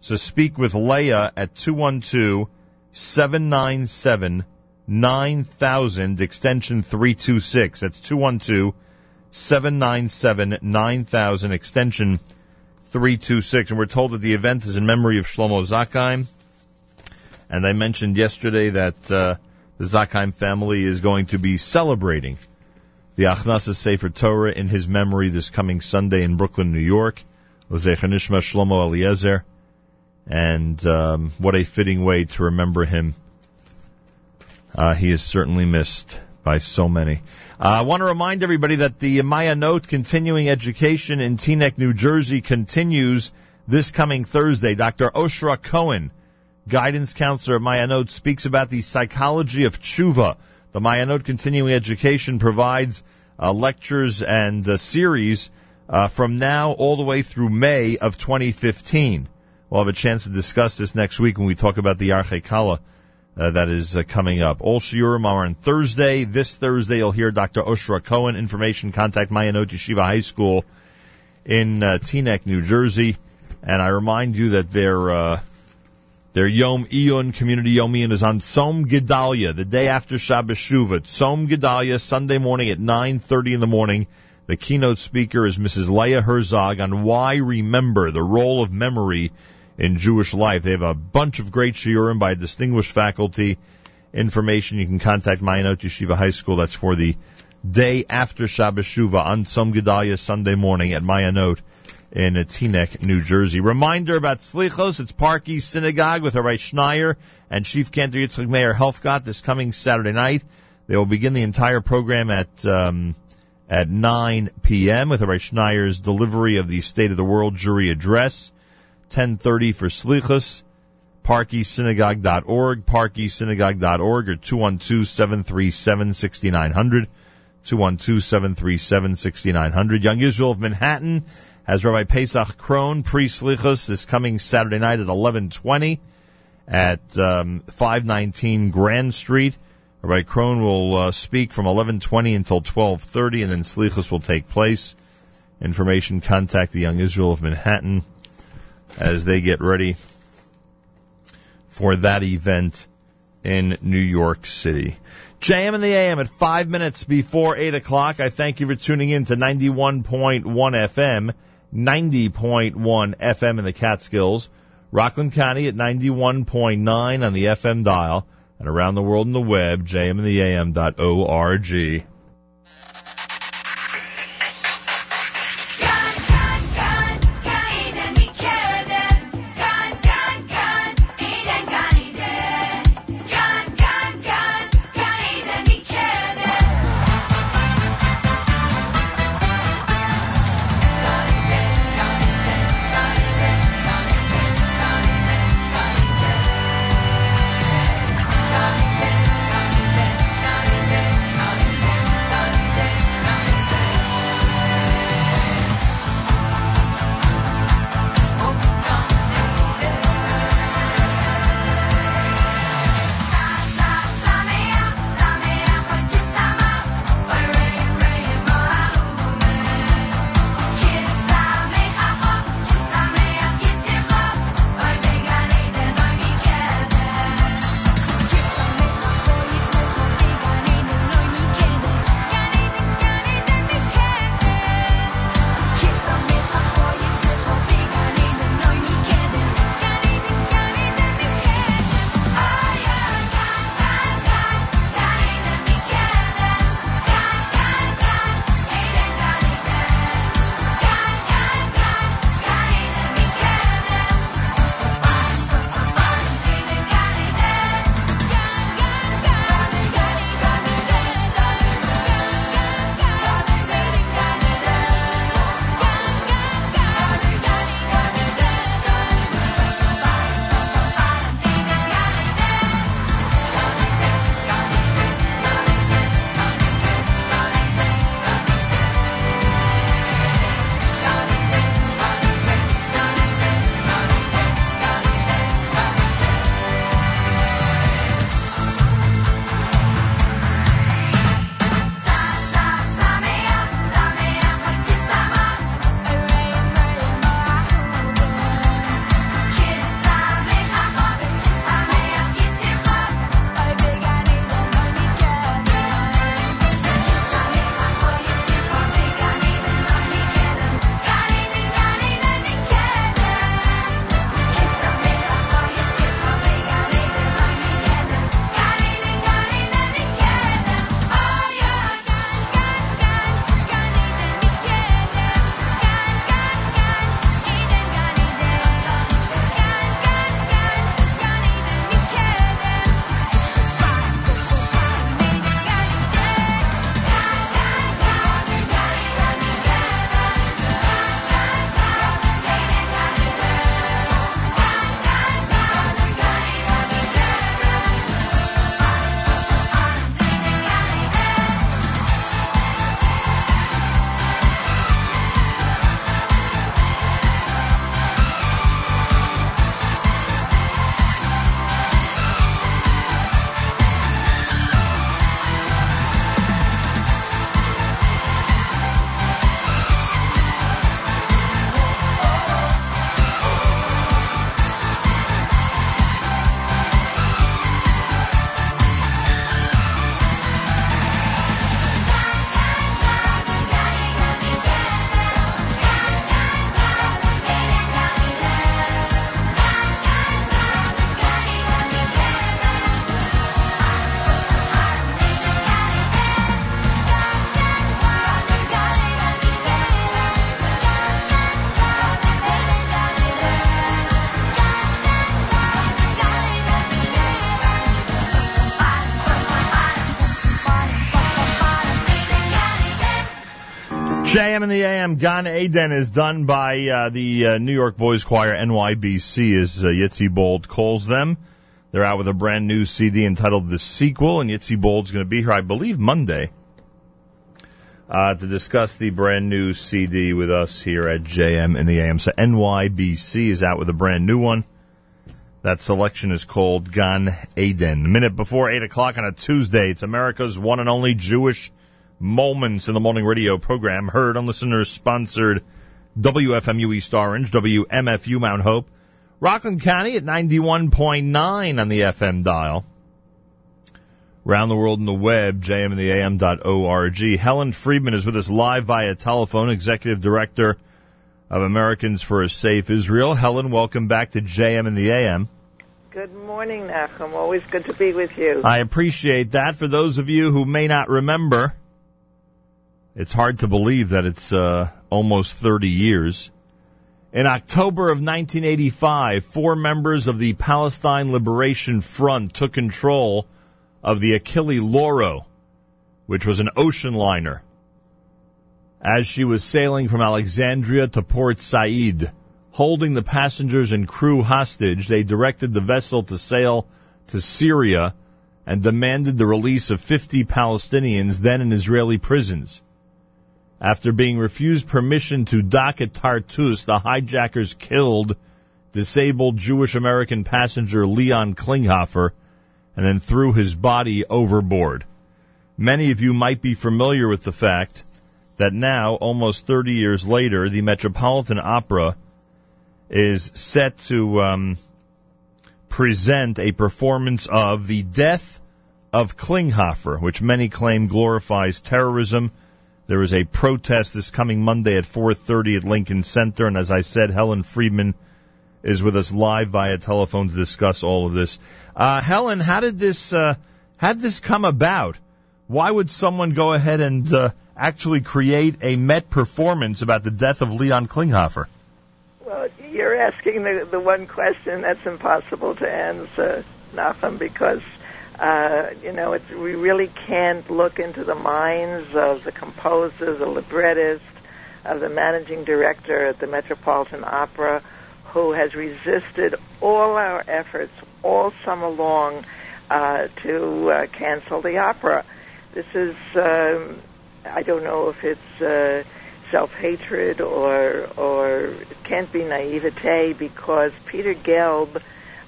so speak with Leah at 212 797 9000 extension 326. That's 212 797 9000 extension 326. And we're told that the event is in memory of Shlomo Zakheim. And I mentioned yesterday that uh, the Zakheim family is going to be celebrating the Achnasa Sefer Torah in his memory this coming Sunday in Brooklyn, New York. L'zecha Nishma Shlomo Eliezer. And um, what a fitting way to remember him. Uh, he is certainly missed by so many. Uh, I want to remind everybody that the Mayanot Continuing Education in Teaneck, New Jersey continues this coming Thursday. Dr. Oshra Cohen, guidance counselor at Mayanot, speaks about the psychology of tshuva. The Mayanot Continuing Education provides uh, lectures and uh, series uh, from now all the way through May of 2015. We'll have a chance to discuss this next week when we talk about the Arche Kala uh, that is uh, coming up. All shiurim are on Thursday. This Thursday, you'll hear Dr. Oshra Cohen. Information, contact Mayanot Yeshiva High School in uh, Teaneck, New Jersey. And I remind you that their uh, their Yom Iyun Community Yom Iyun is on Tzom Gedalia, the day after Shabbos Shuvah. Tzom Gedalia, Sunday morning at 9.30 in the morning. The keynote speaker is Mrs. Leah Herzog on why remember the role of memory in Jewish life. They have a bunch of great shiurim by distinguished faculty. Information you can contact Mayanot Yeshiva High School. That's for the day after Shabbos Shuvah on Tzom Gedalia Sunday morning at Mayanot in Teaneck, New Jersey. Reminder about Slichos, it's Park East Synagogue with Rabbi Schneier and Chief Cantor Yitzchak Meir Helfgott this coming Saturday night. They will begin the entire program at um, at 9 p.m. with Rabbi Schneier's delivery of the State of the World Jewry address. 10:30 for Slichos. ParkEastSynagogue.org, ParkEastSynagogue.org, or 212-737-6900, 212-737-6900. Young Israel of Manhattan has Rabbi Pesach Krohn pre-Slichos this coming Saturday night at 11:20 at um, 519 Grand Street. Rabbi Krohn will uh, speak from 11:20 until 12:30, and then Slichos will take place. Information: contact the Young Israel of Manhattan as they get ready for that event in New York City. JM and the AM at five minutes before eight o'clock. I thank you for tuning in to 91.1 FM, 90.1 FM in the Catskills, Rockland County at 91.9 on the FM dial, and around the world in the web, jmintheam.org. in the AM, Gan Aden is done by uh, the uh, New York Boys Choir, NYBC, as uh, Yitzi Bold calls them. They're out with a brand new CD entitled The Sequel, and Yitzi Bold's going to be here, I believe, Monday uh, to discuss the brand new CD with us here at JM in the AM. So NYBC is out with a brand new one. That selection is called Gan Aden. A minute before 8 o'clock on a Tuesday, it's America's one and only Jewish Moments in the Morning Radio program, heard on listeners sponsored WFMU East Orange, WMFU Mount Hope, Rockland County at 91.9 on the FM dial. Around the world in the web, jmintheam.org. Helen Freedman is with us live via telephone, Executive Director of Americans for a Safe Israel. Helen, welcome back to JM and the AM. Good morning, Nachum. Always good to be with you. I appreciate that. For those of you who may not remember, it's hard to believe that it's uh, almost 30 years. In October of 1985, four members of the Palestine Liberation Front took control of the Achille Lauro, which was an ocean liner. As she was sailing from Alexandria to Port Said, holding the passengers and crew hostage, they directed the vessel to sail to Syria and demanded the release of 50 Palestinians then in Israeli prisons. After being refused permission to dock at Tartus, the hijackers killed disabled Jewish American passenger Leon Klinghoffer and then threw his body overboard. Many of you might be familiar with the fact that now, almost 30 years later, the Metropolitan Opera is set to um, present a performance of The Death of Klinghoffer, which many claim glorifies terrorism. There is a protest this coming Monday at 4:30 at Lincoln Center, and as I said, Helen Freedman is with us live via telephone to discuss all of this. Uh, Helen, how did this uh, how did this come about? Why would someone go ahead and uh, actually create a Met performance about the death of Leon Klinghoffer? Well, you're asking the, the one question that's impossible to answer, Nachum, because uh, you know it's, we really can't look into the minds of the composer, the librettist, of the managing director at the Metropolitan Opera, who has resisted all our efforts all summer long uh, to uh, cancel the opera. This is, um, I don't know if it's uh, self-hatred or or it can't be naivete because Peter Gelb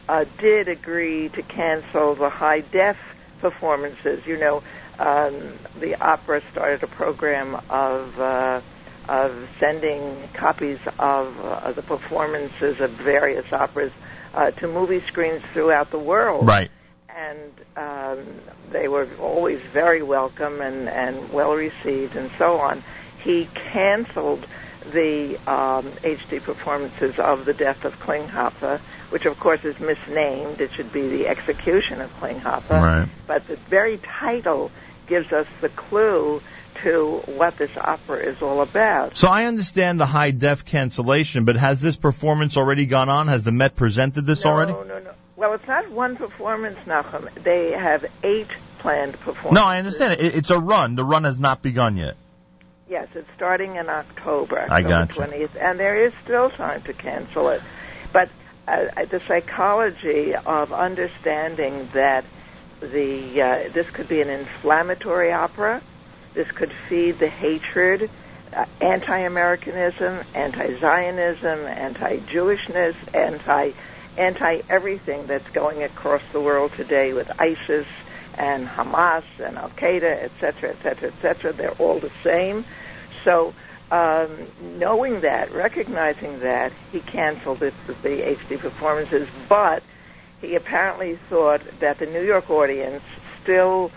uh, did agree to cancel the high def performances. You know, um, the opera started a program of uh, of sending copies of uh, the performances of various operas uh, to movie screens throughout the world. Right. And um, they were always very welcome and, and well received and so on. He canceled the um, HD performances of The Death of Klinghoffer, which of course is misnamed. It should be The Execution of Klinghoffer. Right. But the very title gives us the clue to what this opera is all about. So I understand the high def cancellation, but has this performance already gone on? Has the Met presented this no, already? No, no, no. Well, it's not one performance, Nachum. They have eight planned performances. No, I understand it. It's a run. The run has not begun yet. Yes, it's starting in October, I October gotcha. 20th, and there is still time to cancel it. But uh, the psychology of understanding that the uh, this could be an inflammatory opera, this could feed the hatred, uh, anti-Americanism, anti-Zionism, anti-Jewishness, anti anti everything that's going across the world today with ISIS and Hamas and Al Qaeda, et cetera, et cetera, et cetera. They're all the same. So, um, knowing that, recognizing that, he canceled the, the HD performances, but he apparently thought that the New York audience, still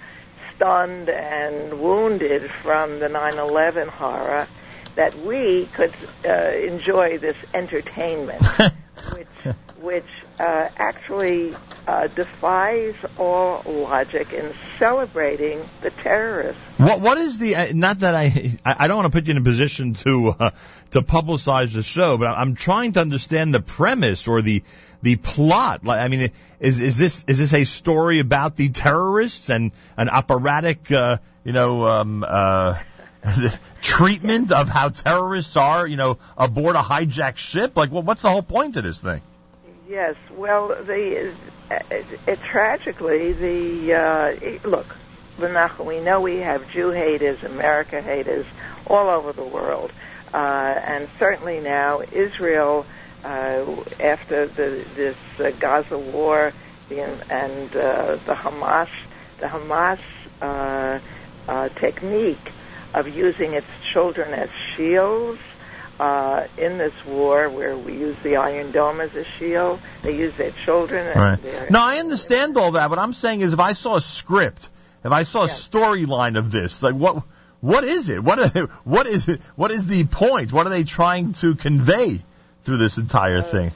stunned and wounded from the 9/11 horror, that we could uh, enjoy this entertainment, which which uh, actually uh, defies all logic in celebrating the terrorists. What what is the uh, not that I I don't want to put you in a position to uh, to publicize the show, but I'm trying to understand the premise or the the plot. Like I mean, is is this is this a story about the terrorists and an operatic uh, you know um, uh, treatment of how terrorists are, you know, aboard a hijacked ship? Like, well, what's the whole point of this thing? Yes, well, the uh, it, it, tragically the uh, look, Menachem, we know we have Jew haters, America haters all over the world, uh, and certainly now Israel, uh, after the, this uh, Gaza war and uh, the Hamas, the Hamas uh, uh, technique of using its children as shields uh, in this war where we use the Iron Dome as a shield. They use their children. And Right. their, No, I understand all that. What I'm saying is, if I saw a script, if I saw a storyline of this, like what, what is it? What, are- what is it? What is the point? What are they trying to convey through this entire thing?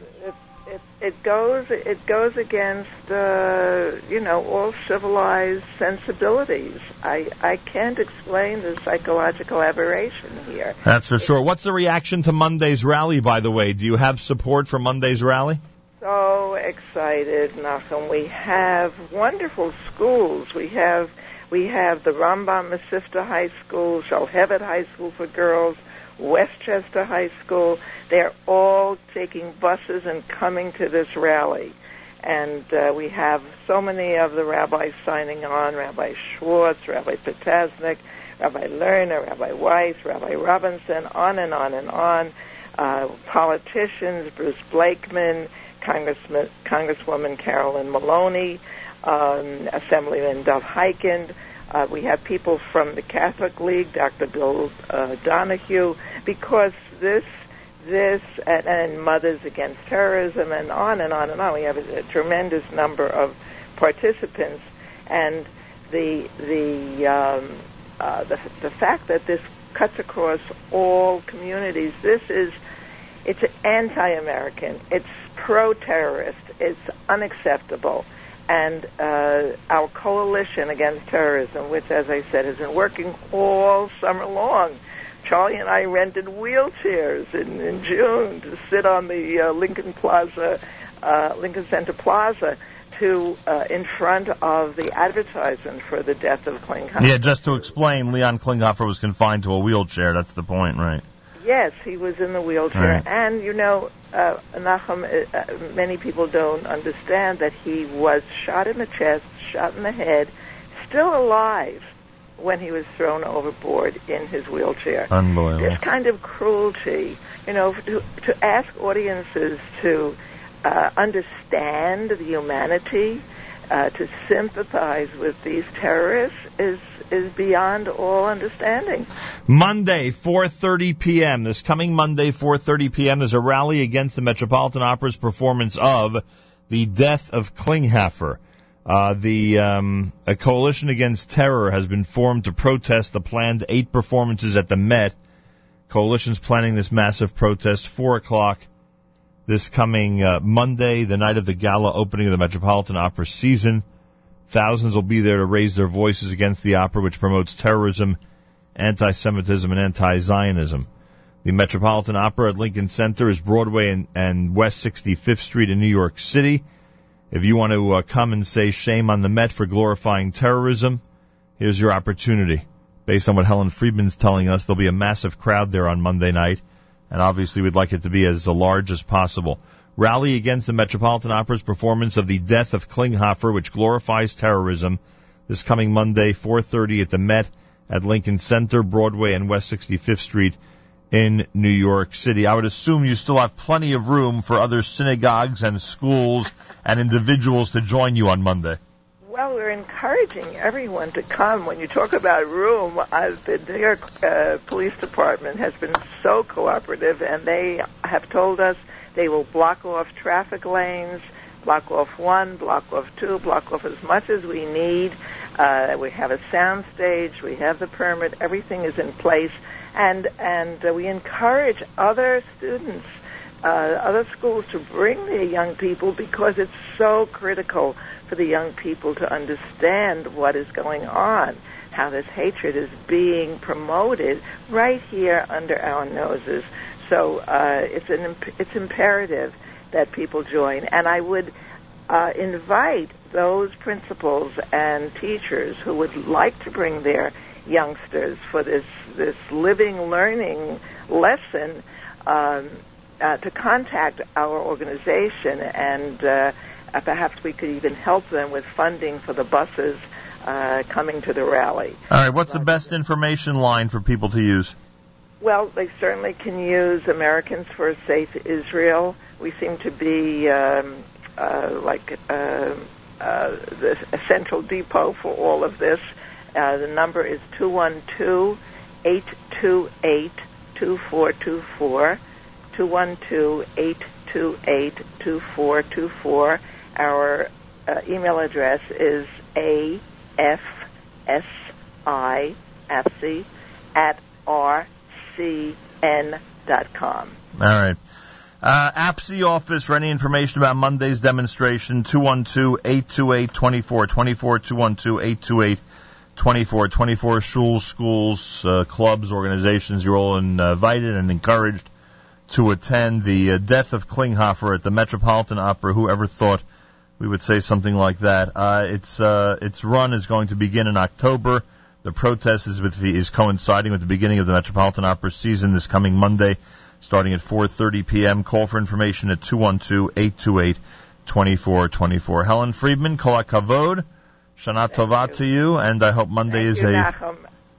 It, goes it goes against uh, you know all civilized sensibilities. I I can't explain the psychological aberration here. That's for sure. What's the reaction to Monday's rally, by the way? Do you have support for Monday's rally? So excited, Nachum. We have wonderful schools. We have we have the Rambam Mesivta High School, Shalhevet High School for girls, Westchester High School. They're all taking buses and coming to this rally. And uh, we have so many of the rabbis signing on, Rabbi Schwartz, Rabbi Potasnik, Rabbi Lerner, Rabbi Weiss, Rabbi Robinson, on and on and on. Uh, politicians, Bruce Blakeman, Congressman, Congresswoman Carolyn Maloney, um, Assemblyman Dov Hikind. Uh, we have people from the Catholic League, Dr. Bill uh, Donohue, because this, this, and, and Mothers Against Terrorism, and on and on and on. We have a, a tremendous number of participants, and the the um, uh, the the fact that this cuts across all communities. This is it's anti-American. It's pro-terrorist. It's unacceptable. And uh, our coalition against terrorism, which, as I said, has been working all summer long. Charlie and I rented wheelchairs in, in June to sit on the uh, Lincoln Plaza, uh, Lincoln Center Plaza, to uh, in front of the advertisement for the death of Klinghoffer. Yeah, just to explain, Leon Klinghoffer was confined to a wheelchair. That's the point, right? Yes, he was in the wheelchair, Right. and you know, uh, Nachum. Uh, uh, many people don't understand that he was shot in the chest, shot in the head, still alive when he was thrown overboard in his wheelchair. Unbelievable. This kind of cruelty, you know, to, to ask audiences to uh, understand the humanity, uh, to sympathize with these terrorists is is beyond all understanding. Monday, 4:30 p.m. This coming Monday, 4:30 p.m. There's a rally against the Metropolitan Opera's performance of "The Death of Klinghoffer." Uh, the um, a coalition against terror has been formed to protest the planned eight performances at the Met. Coalition's planning this massive protest, four o'clock this coming uh, Monday, the night of the gala opening of the Metropolitan Opera season. Thousands will be there to raise their voices against the opera, which promotes terrorism, anti-Semitism, and anti-Zionism. The Metropolitan Opera at Lincoln Center is Broadway and, and West 65th Street in New York City. If you want to uh, come and say shame on the Met for glorifying terrorism, here's your opportunity. Based on what Helen Freedman's telling us, there'll be a massive crowd there on Monday night, and obviously we'd like it to be as large as possible. Rally against the Metropolitan Opera's performance of the death of Klinghoffer, which glorifies terrorism, this coming Monday, 4.30 at the Met at Lincoln Center, Broadway, and West 65th Street in New York City. I would assume you still have plenty of room for other synagogues and schools and individuals to join you on Monday. Well, we're encouraging everyone to come. When you talk about room, uh, the New York uh, Police Department has been so cooperative, and they have told us they will block off traffic lanes, block off one, block off two, block off as much as we need. Uh, we have a sound stage, we have the permit, everything is in place, and and uh, we encourage other students, uh, other schools to bring their young people because it's so critical for the young people to understand what is going on, how this hatred is being promoted right here under our noses. So uh, it's an imp- it's imperative that people join, and I would uh, invite those principals and teachers who would like to bring their youngsters for this this living learning lesson um, uh, to contact our organization and uh, perhaps we could even help them with funding for the buses uh, coming to the rally. All right, what's the best information line for people to use? Well, they certainly can use Americans for a Safe Israel. We seem to be um, uh, like uh, uh, the a central depot for all of this. Uh, the number is 212 828 2424. 212 828 2424. Our uh, email address is AFSI, AFSI, at rcn.com. All right. Uh, AFSI office for any information about Monday's demonstration, 212-828-2424, 212-828-2424, schools, schools, uh, clubs, organizations, you're all invited and encouraged to attend the uh, death of Klinghoffer at the Metropolitan Opera. Whoever thought we would say something like that? Uh, its uh, its run is going to begin in October. The protest is with the, is coinciding with the beginning of the Metropolitan Opera season this coming Monday, starting at 4:30 p.m. Call for information at 212-828-2424. Helen Freedman, Kol Kavod, Shana Tova to you, and I hope Monday is you, a. Nachum.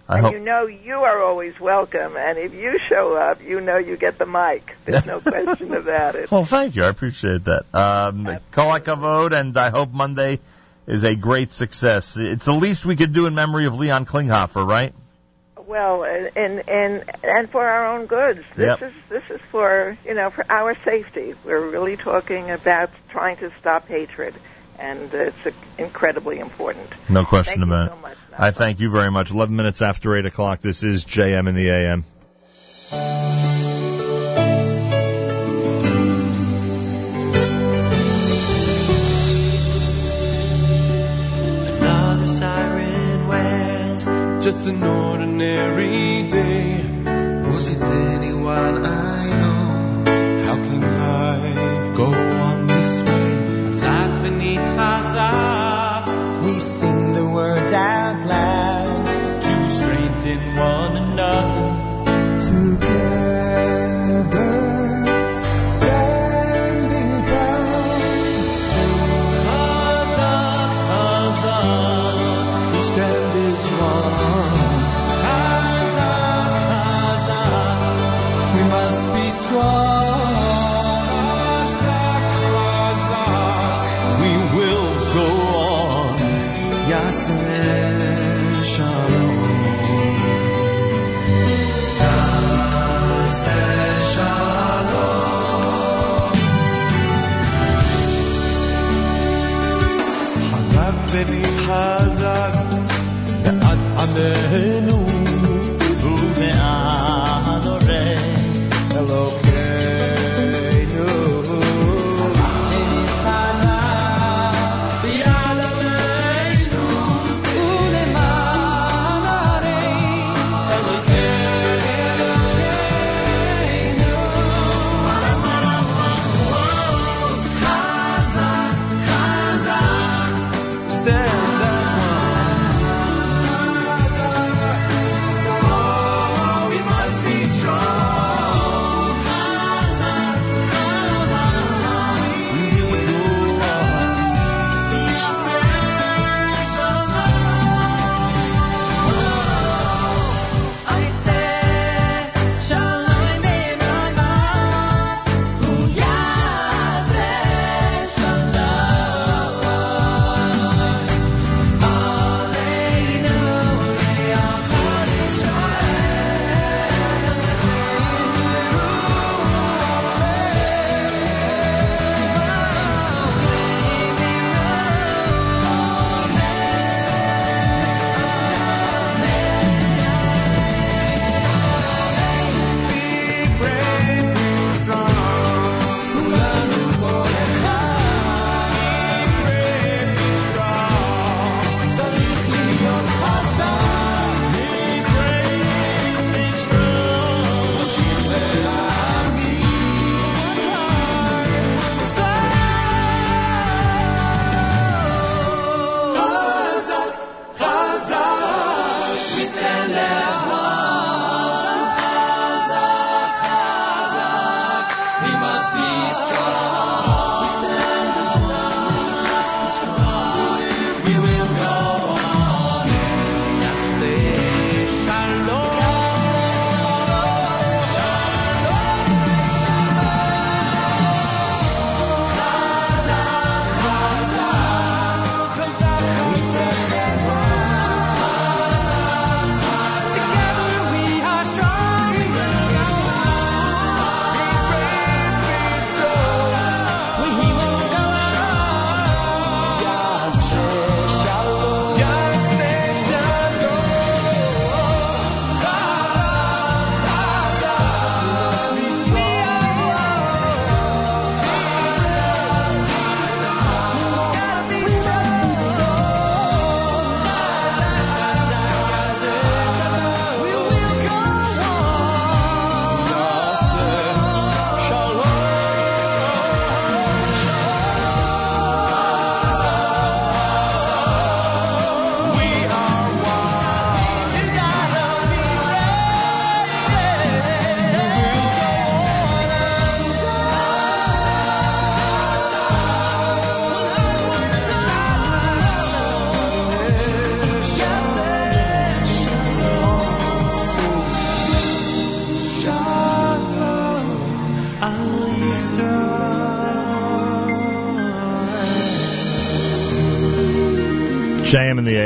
I and hope you know you are always welcome, and if you show up, you know you get the mic. There's no question about it. Well, thank you. I appreciate that. Um, Kol Kavod, and I hope Monday is a great success. It's the least we could do in memory of Leon Klinghoffer, right? Well, and and and for our own goods. This Yep. is this is for you know for our safety. We're really talking about trying to stop hatred, and it's incredibly important. No question Thank about so it. much, I thank you very much. 11 minutes after 8 o'clock. This is JM in the AM. Just an ordinary day. Was it anyone I know? How can life go on this way? Sat beneath Chazak. We sing the words out loud to strengthen one another.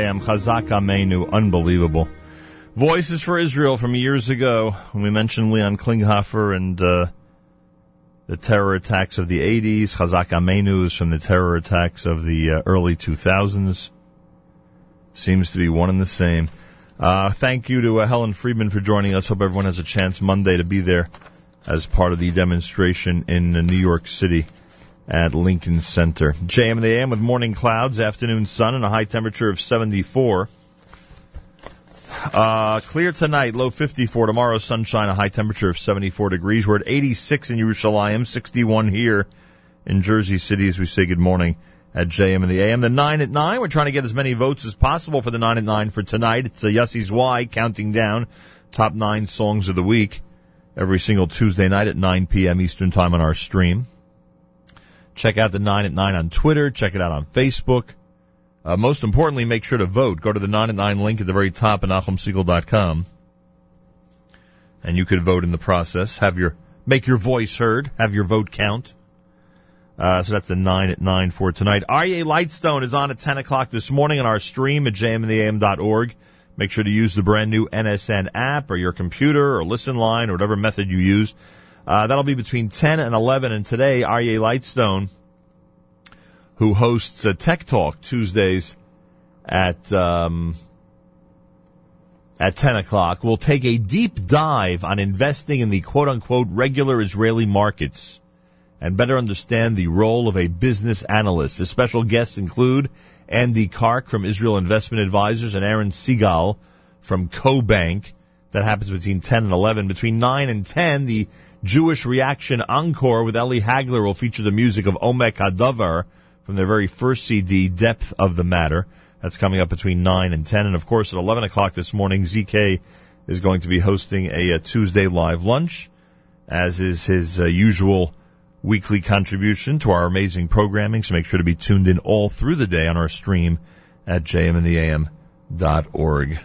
In Chazak Amenu, unbelievable. Voices for Israel from years ago when we mentioned Leon Klinghoffer and uh, the terror attacks of the 80s. Chazak Amenu is from the terror attacks of the uh, early 2000s. Seems to be one and the same. Uh, thank you to uh, Helen Freedman for joining us. Hope everyone has a chance Monday to be there as part of the demonstration in uh, New York City at Lincoln Center. JM in the AM with morning clouds, afternoon sun, and a high temperature of 74. Uh, clear tonight, low 54. Tomorrow, sunshine, a high temperature of 74 degrees. We're at 86 in Yerushalayim, 61 here in Jersey City as we say good morning at JM in the AM. The 9 at 9, we're trying to get as many votes as possible for the 9 at 9 for tonight. It's a Yussie's Y counting down top nine songs of the week every single Tuesday night at 9 p.m. Eastern Time on our stream. Check out the 9 at 9 on Twitter. Check it out on Facebook. Uh, most importantly, make sure to vote. Go to the 9 at 9 link at the very top at NachumSegal.com. And you could vote in the process. Have your, make your voice heard. Have your vote count. Uh, so that's the 9 at 9 for tonight. Aryeh Lightstone is on at 10 o'clock this morning on our stream at jmintheam.org. Make sure to use the brand new NSN app or your computer or listen line or whatever method you use. Uh, that'll be between 10 and 11. And today, Aryeh Lightstone, who hosts a Tech Talk Tuesdays at um, at 10 o'clock, will take a deep dive on investing in the quote-unquote regular Israeli markets and better understand the role of a business analyst. The special guests include Andy Kark from Israel Investment Advisors and Aaron Seagal from CoBank. That happens between 10 and 11. Between 9 and 10, the Jewish Reaction Encore with Eli Hagler will feature the music of Omek Hadavar from their very first CD, Depth of the Matter. That's coming up between 9 and 10. And of course, at 11 o'clock this morning, ZK is going to be hosting a, a Tuesday live lunch, as is his uh, usual weekly contribution to our amazing programming. So make sure to be tuned in all through the day on our stream at jmintheam.org.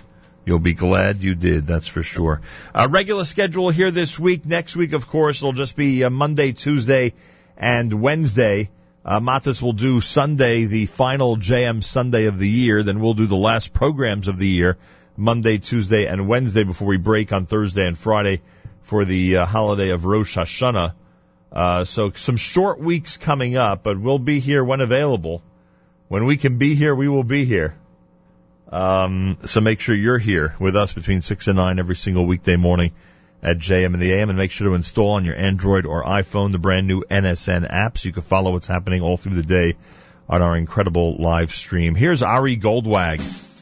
You'll be glad you did, that's for sure. Uh, regular schedule here this week. Next week, of course, it'll just be uh, Monday, Tuesday, and Wednesday. Uh, will do Sunday, the final JM Sunday of the year. Then we'll do the last programs of the year, Monday, Tuesday, and Wednesday before we break on Thursday and Friday for the uh, holiday of Rosh Hashanah. Uh, so some short weeks coming up, but we'll be here when available. When we can be here, we will be here. Um, so make sure you're here with us between 6 and 9 every single weekday morning at JM in the AM and make sure to install on your Android or iPhone the brand new NSN app so you can follow what's happening all through the day on our incredible live stream. Here's Ari Goldwag.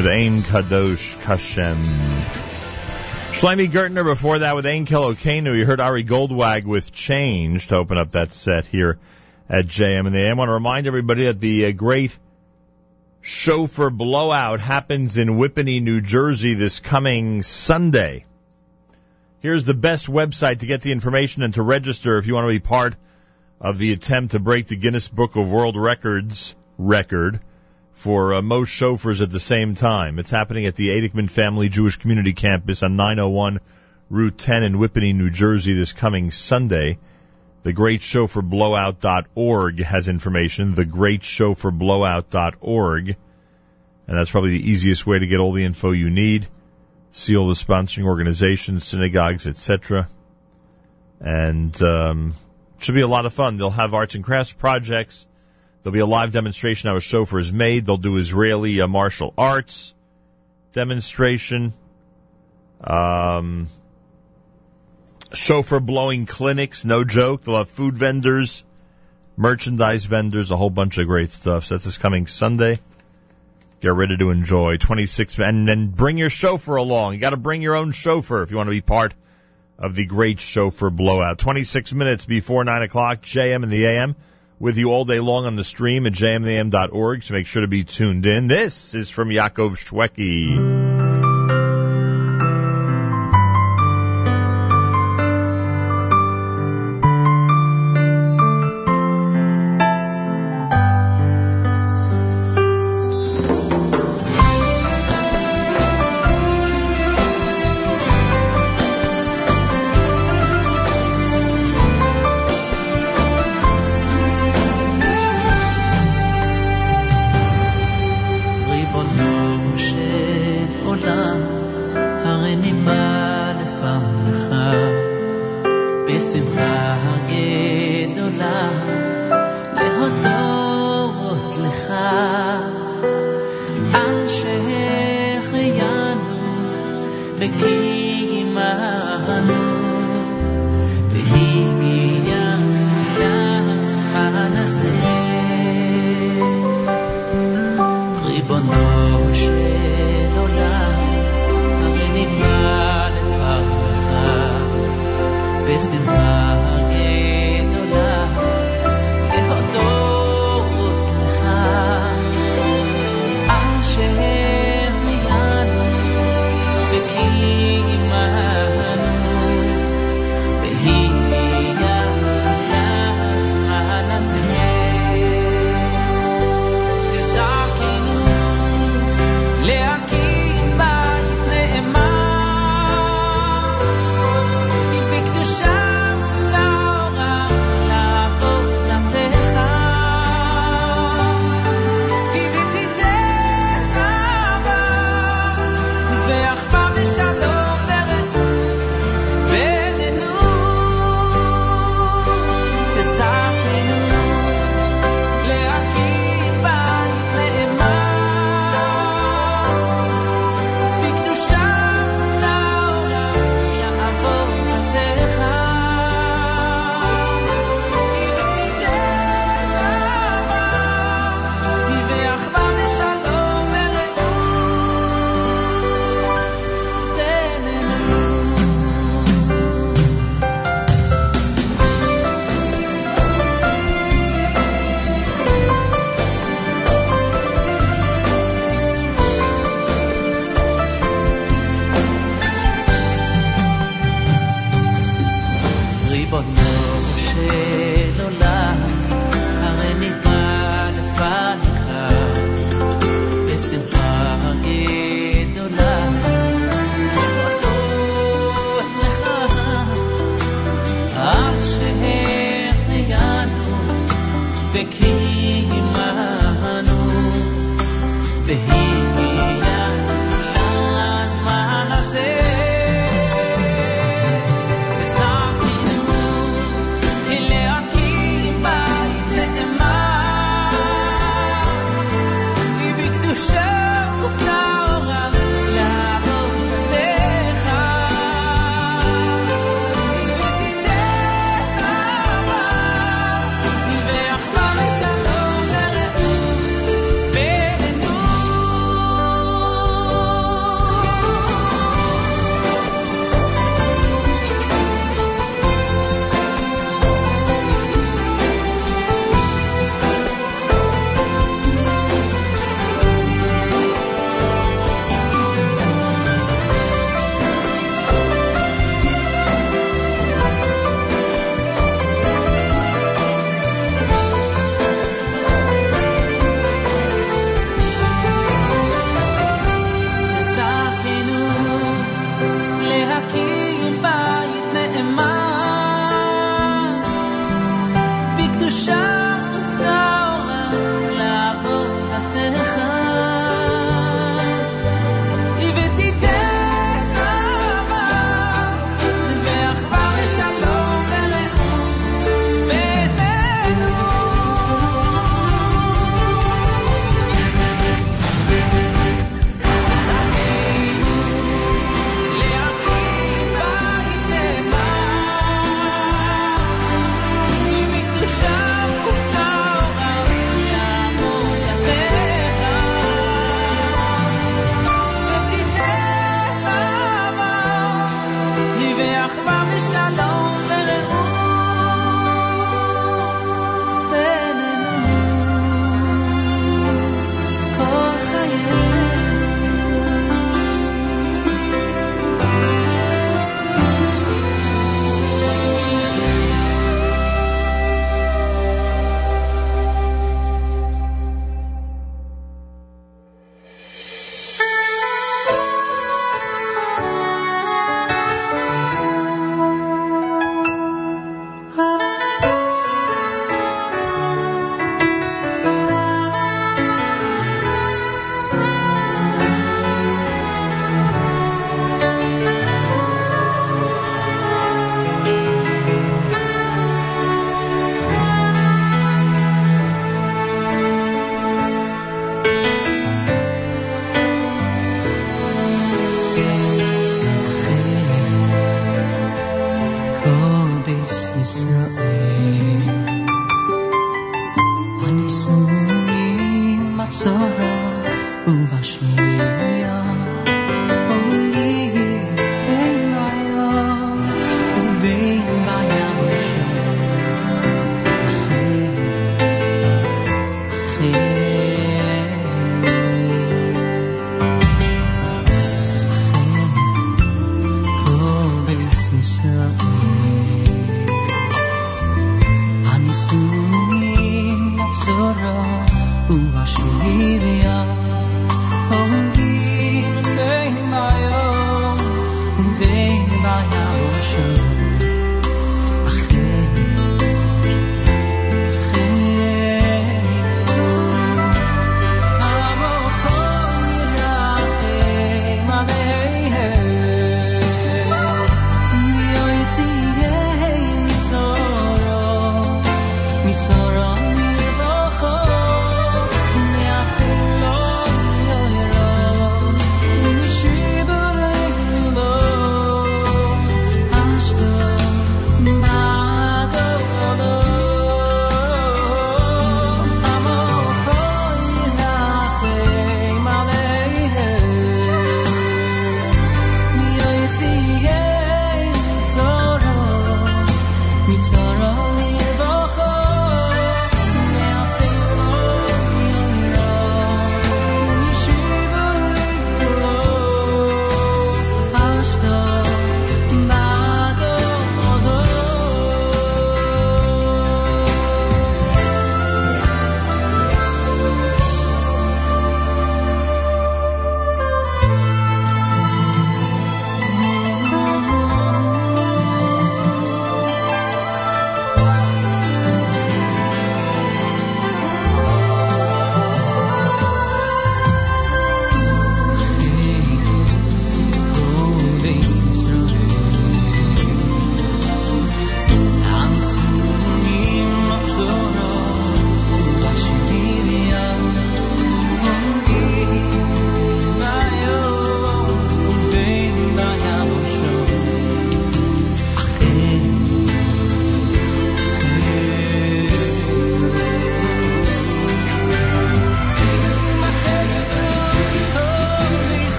With Aim Kadosh Kashem. Shlomi Gertner before that with Ain Kelokenu. You heard Ari Goldwag with Change to open up that set here at JM in the AM. I want to remind everybody that the uh, great shofar blowout happens in Whippany, New Jersey this coming Sunday. Here's the best website to get the information and to register if you want to be part of the attempt to break the Guinness Book of World Records record for uh, most shofars at the same time. It's happening at the Aidekman Family Jewish Community Campus on 901 Route 10 in Whippany, New Jersey this coming Sunday. The Great Shofar Blowout.org has information. The Great Shofar Blowout.org. And that's probably the easiest way to get all the info you need. See all the sponsoring organizations, synagogues, etc. And, um, should be a lot of fun. They'll have arts and crafts projects. There'll be a live demonstration how a shofar is made. They'll do Israeli uh, martial arts demonstration. Um, shofar blowing clinics, no joke. They'll have food vendors, merchandise vendors, a whole bunch of great stuff. So that's this coming Sunday. Get ready to enjoy 26 and then bring your shofar along. You got to bring your own shofar if you want to be part of the great shofar blowout. 26 minutes before 9 o'clock, JM in the AM with you all day long on the stream at jmtheam.org, so make sure to be tuned in. This is from Yaakov Shwekey.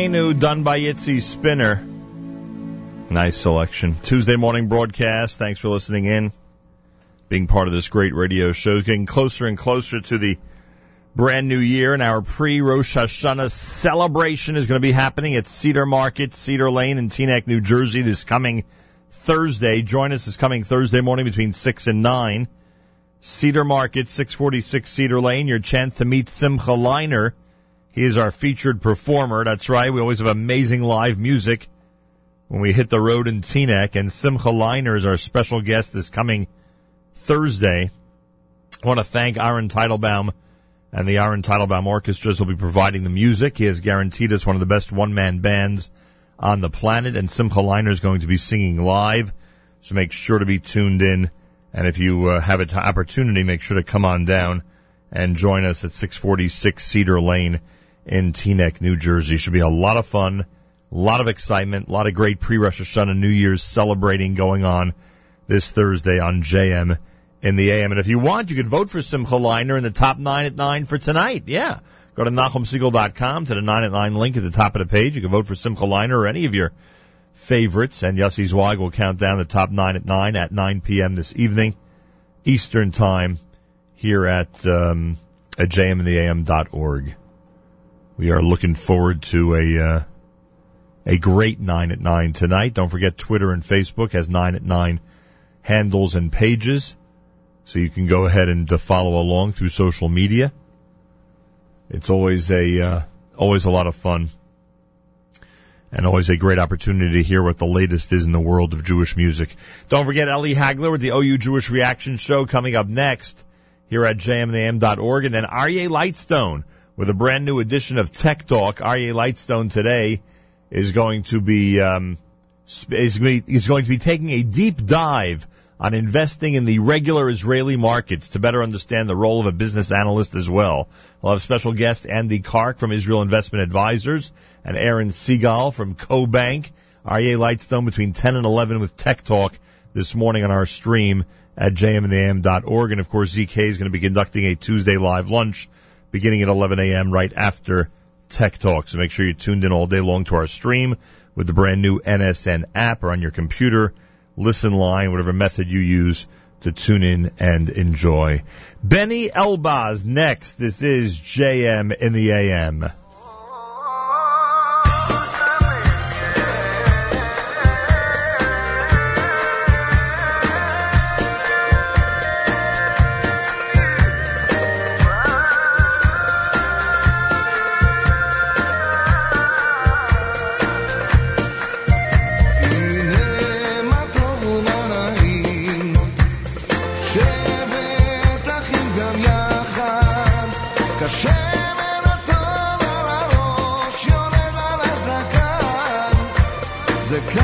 Achenu done by Yitzi Spinner. Nice selection. Tuesday morning broadcast. Thanks for listening in. Being part of this great radio show. It's Getting closer and closer to the brand new year and our pre-Rosh Hashanah celebration is going to be happening at Cedar Market, Cedar Lane in Teaneck, New Jersey this coming Thursday. Join us this coming Thursday morning between 6 and 9. Cedar Market, 646 Cedar Lane, your chance to meet Simcha Leiner. He is our featured performer. That's right. We always have amazing live music when we hit the road in Teaneck, and Simcha Leiner is our special guest this coming Thursday. I want to thank Aaron Teitelbaum and the Aaron Teitelbaum Orchestras will be providing the music. He has guaranteed us one of the best one-man bands on the planet, and Simcha Leiner is going to be singing live. So make sure to be tuned in. And if you uh, have an opportunity, make sure to come on down and join us at 646 Cedar Lane in Teaneck, New Jersey. Should be a lot of fun, a lot of excitement, a lot of great pre-Rosh Hashanah New Year's celebrating going on this Thursday on JM in the AM. And if you want, you could vote for Simcha Leiner in the top nine at nine for tonight. Yeah. Go to NachumSegal.com to the nine at nine link at the top of the page. You can vote for Simcha Leiner or any of your favorites. And Yossi Zweig will count down the top nine at nine at 9 p.m. this evening, Eastern Time, here at, um, at jmintheam.org. We are looking forward to a, uh, a great nine at nine tonight. Don't forget Twitter and Facebook has nine at nine handles and pages. So you can go ahead and uh, follow along through social media. It's always a, uh, always a lot of fun and always a great opportunity to hear what the latest is in the world of Jewish music. Don't forget Ellie Hagler with the OU Jewish Reaction Show coming up next here at jmnam.org, and then Aryeh Lightstone with a brand new edition of Tech Talk. Aryeh Lightstone today is going to be um, is going to be, taking a deep dive on investing in the regular Israeli markets to better understand the role of a business analyst as well. We'll have special guest Andy Kark from Israel Investment Advisors and Aaron Seagal from CoBank. Aryeh Lightstone between 10 and 11 with Tech Talk this morning on our stream at jmintheam.org. And of course, ZK is going to be conducting a Tuesday live lunch beginning at 11 a.m. right after Tech Talk. So make sure you're tuned in all day long to our stream with the brand new NSN app or on your computer listen line, whatever method you use to tune in and enjoy. Benny Elbaz next. This is JM in the AM. the.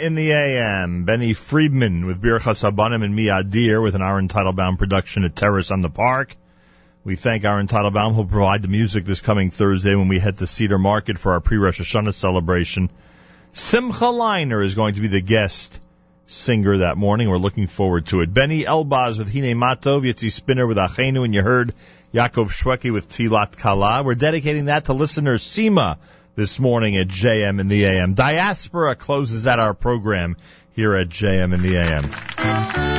In the AM. Benny Friedman with Birchas Habanim and Mi Adir with an Aaron Teitelbaum production at Terrace on the Park. We thank Aaron Teitelbaum who'll provide the music this coming Thursday when we head to Cedar Market for our pre-Rosh Hashanah celebration. Simcha Leiner is going to be the guest singer that morning. We're looking forward to it. Benny Elbaz with Hine Matov, Yitzi Spinner with Achenu, and you heard Yaakov Shwekey with Tilat Kala. We're dedicating that to listener Sima this morning at JM in the AM. Diaspora closes out our program here at JM in the AM.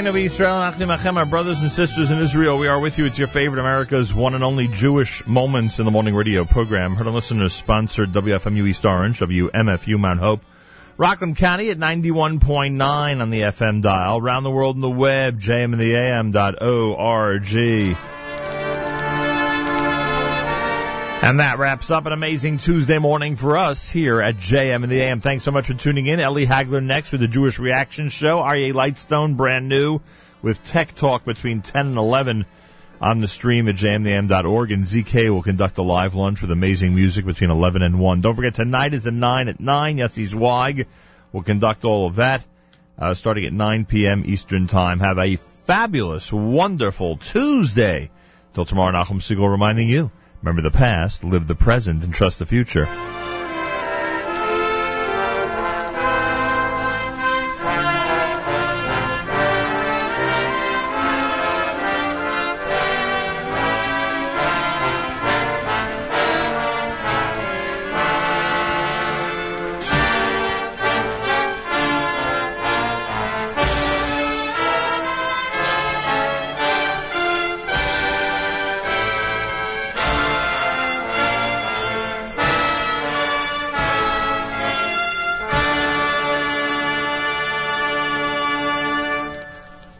Achenu Israel, our brothers and sisters in Israel, we are with you. It's your favorite America's one and only Jewish Moments in the Morning radio program. Heard and listeners sponsored WFMU East Orange, WMFU Mount Hope, Rockland County at 91.9 on the FM dial, around the world in the web, jmintheam.org. And that wraps up an amazing Tuesday morning for us here at JM in the AM. Thanks so much for tuning in. Ellie Hagler next with the Jewish Reaction Show. Aryeh Lightstone brand new with Tech Talk between 10 and 11 on the stream at jmtheam.org. And ZK will conduct a live lunch with amazing music between 11 and 1. Don't forget tonight is the 9 at 9. yes Yossi Zweig will conduct all of that uh, starting at 9 p.m. Eastern Time. Have a fabulous, wonderful Tuesday. Till tomorrow, Nachum Segal reminding you. Remember the past, live the present, and trust the future.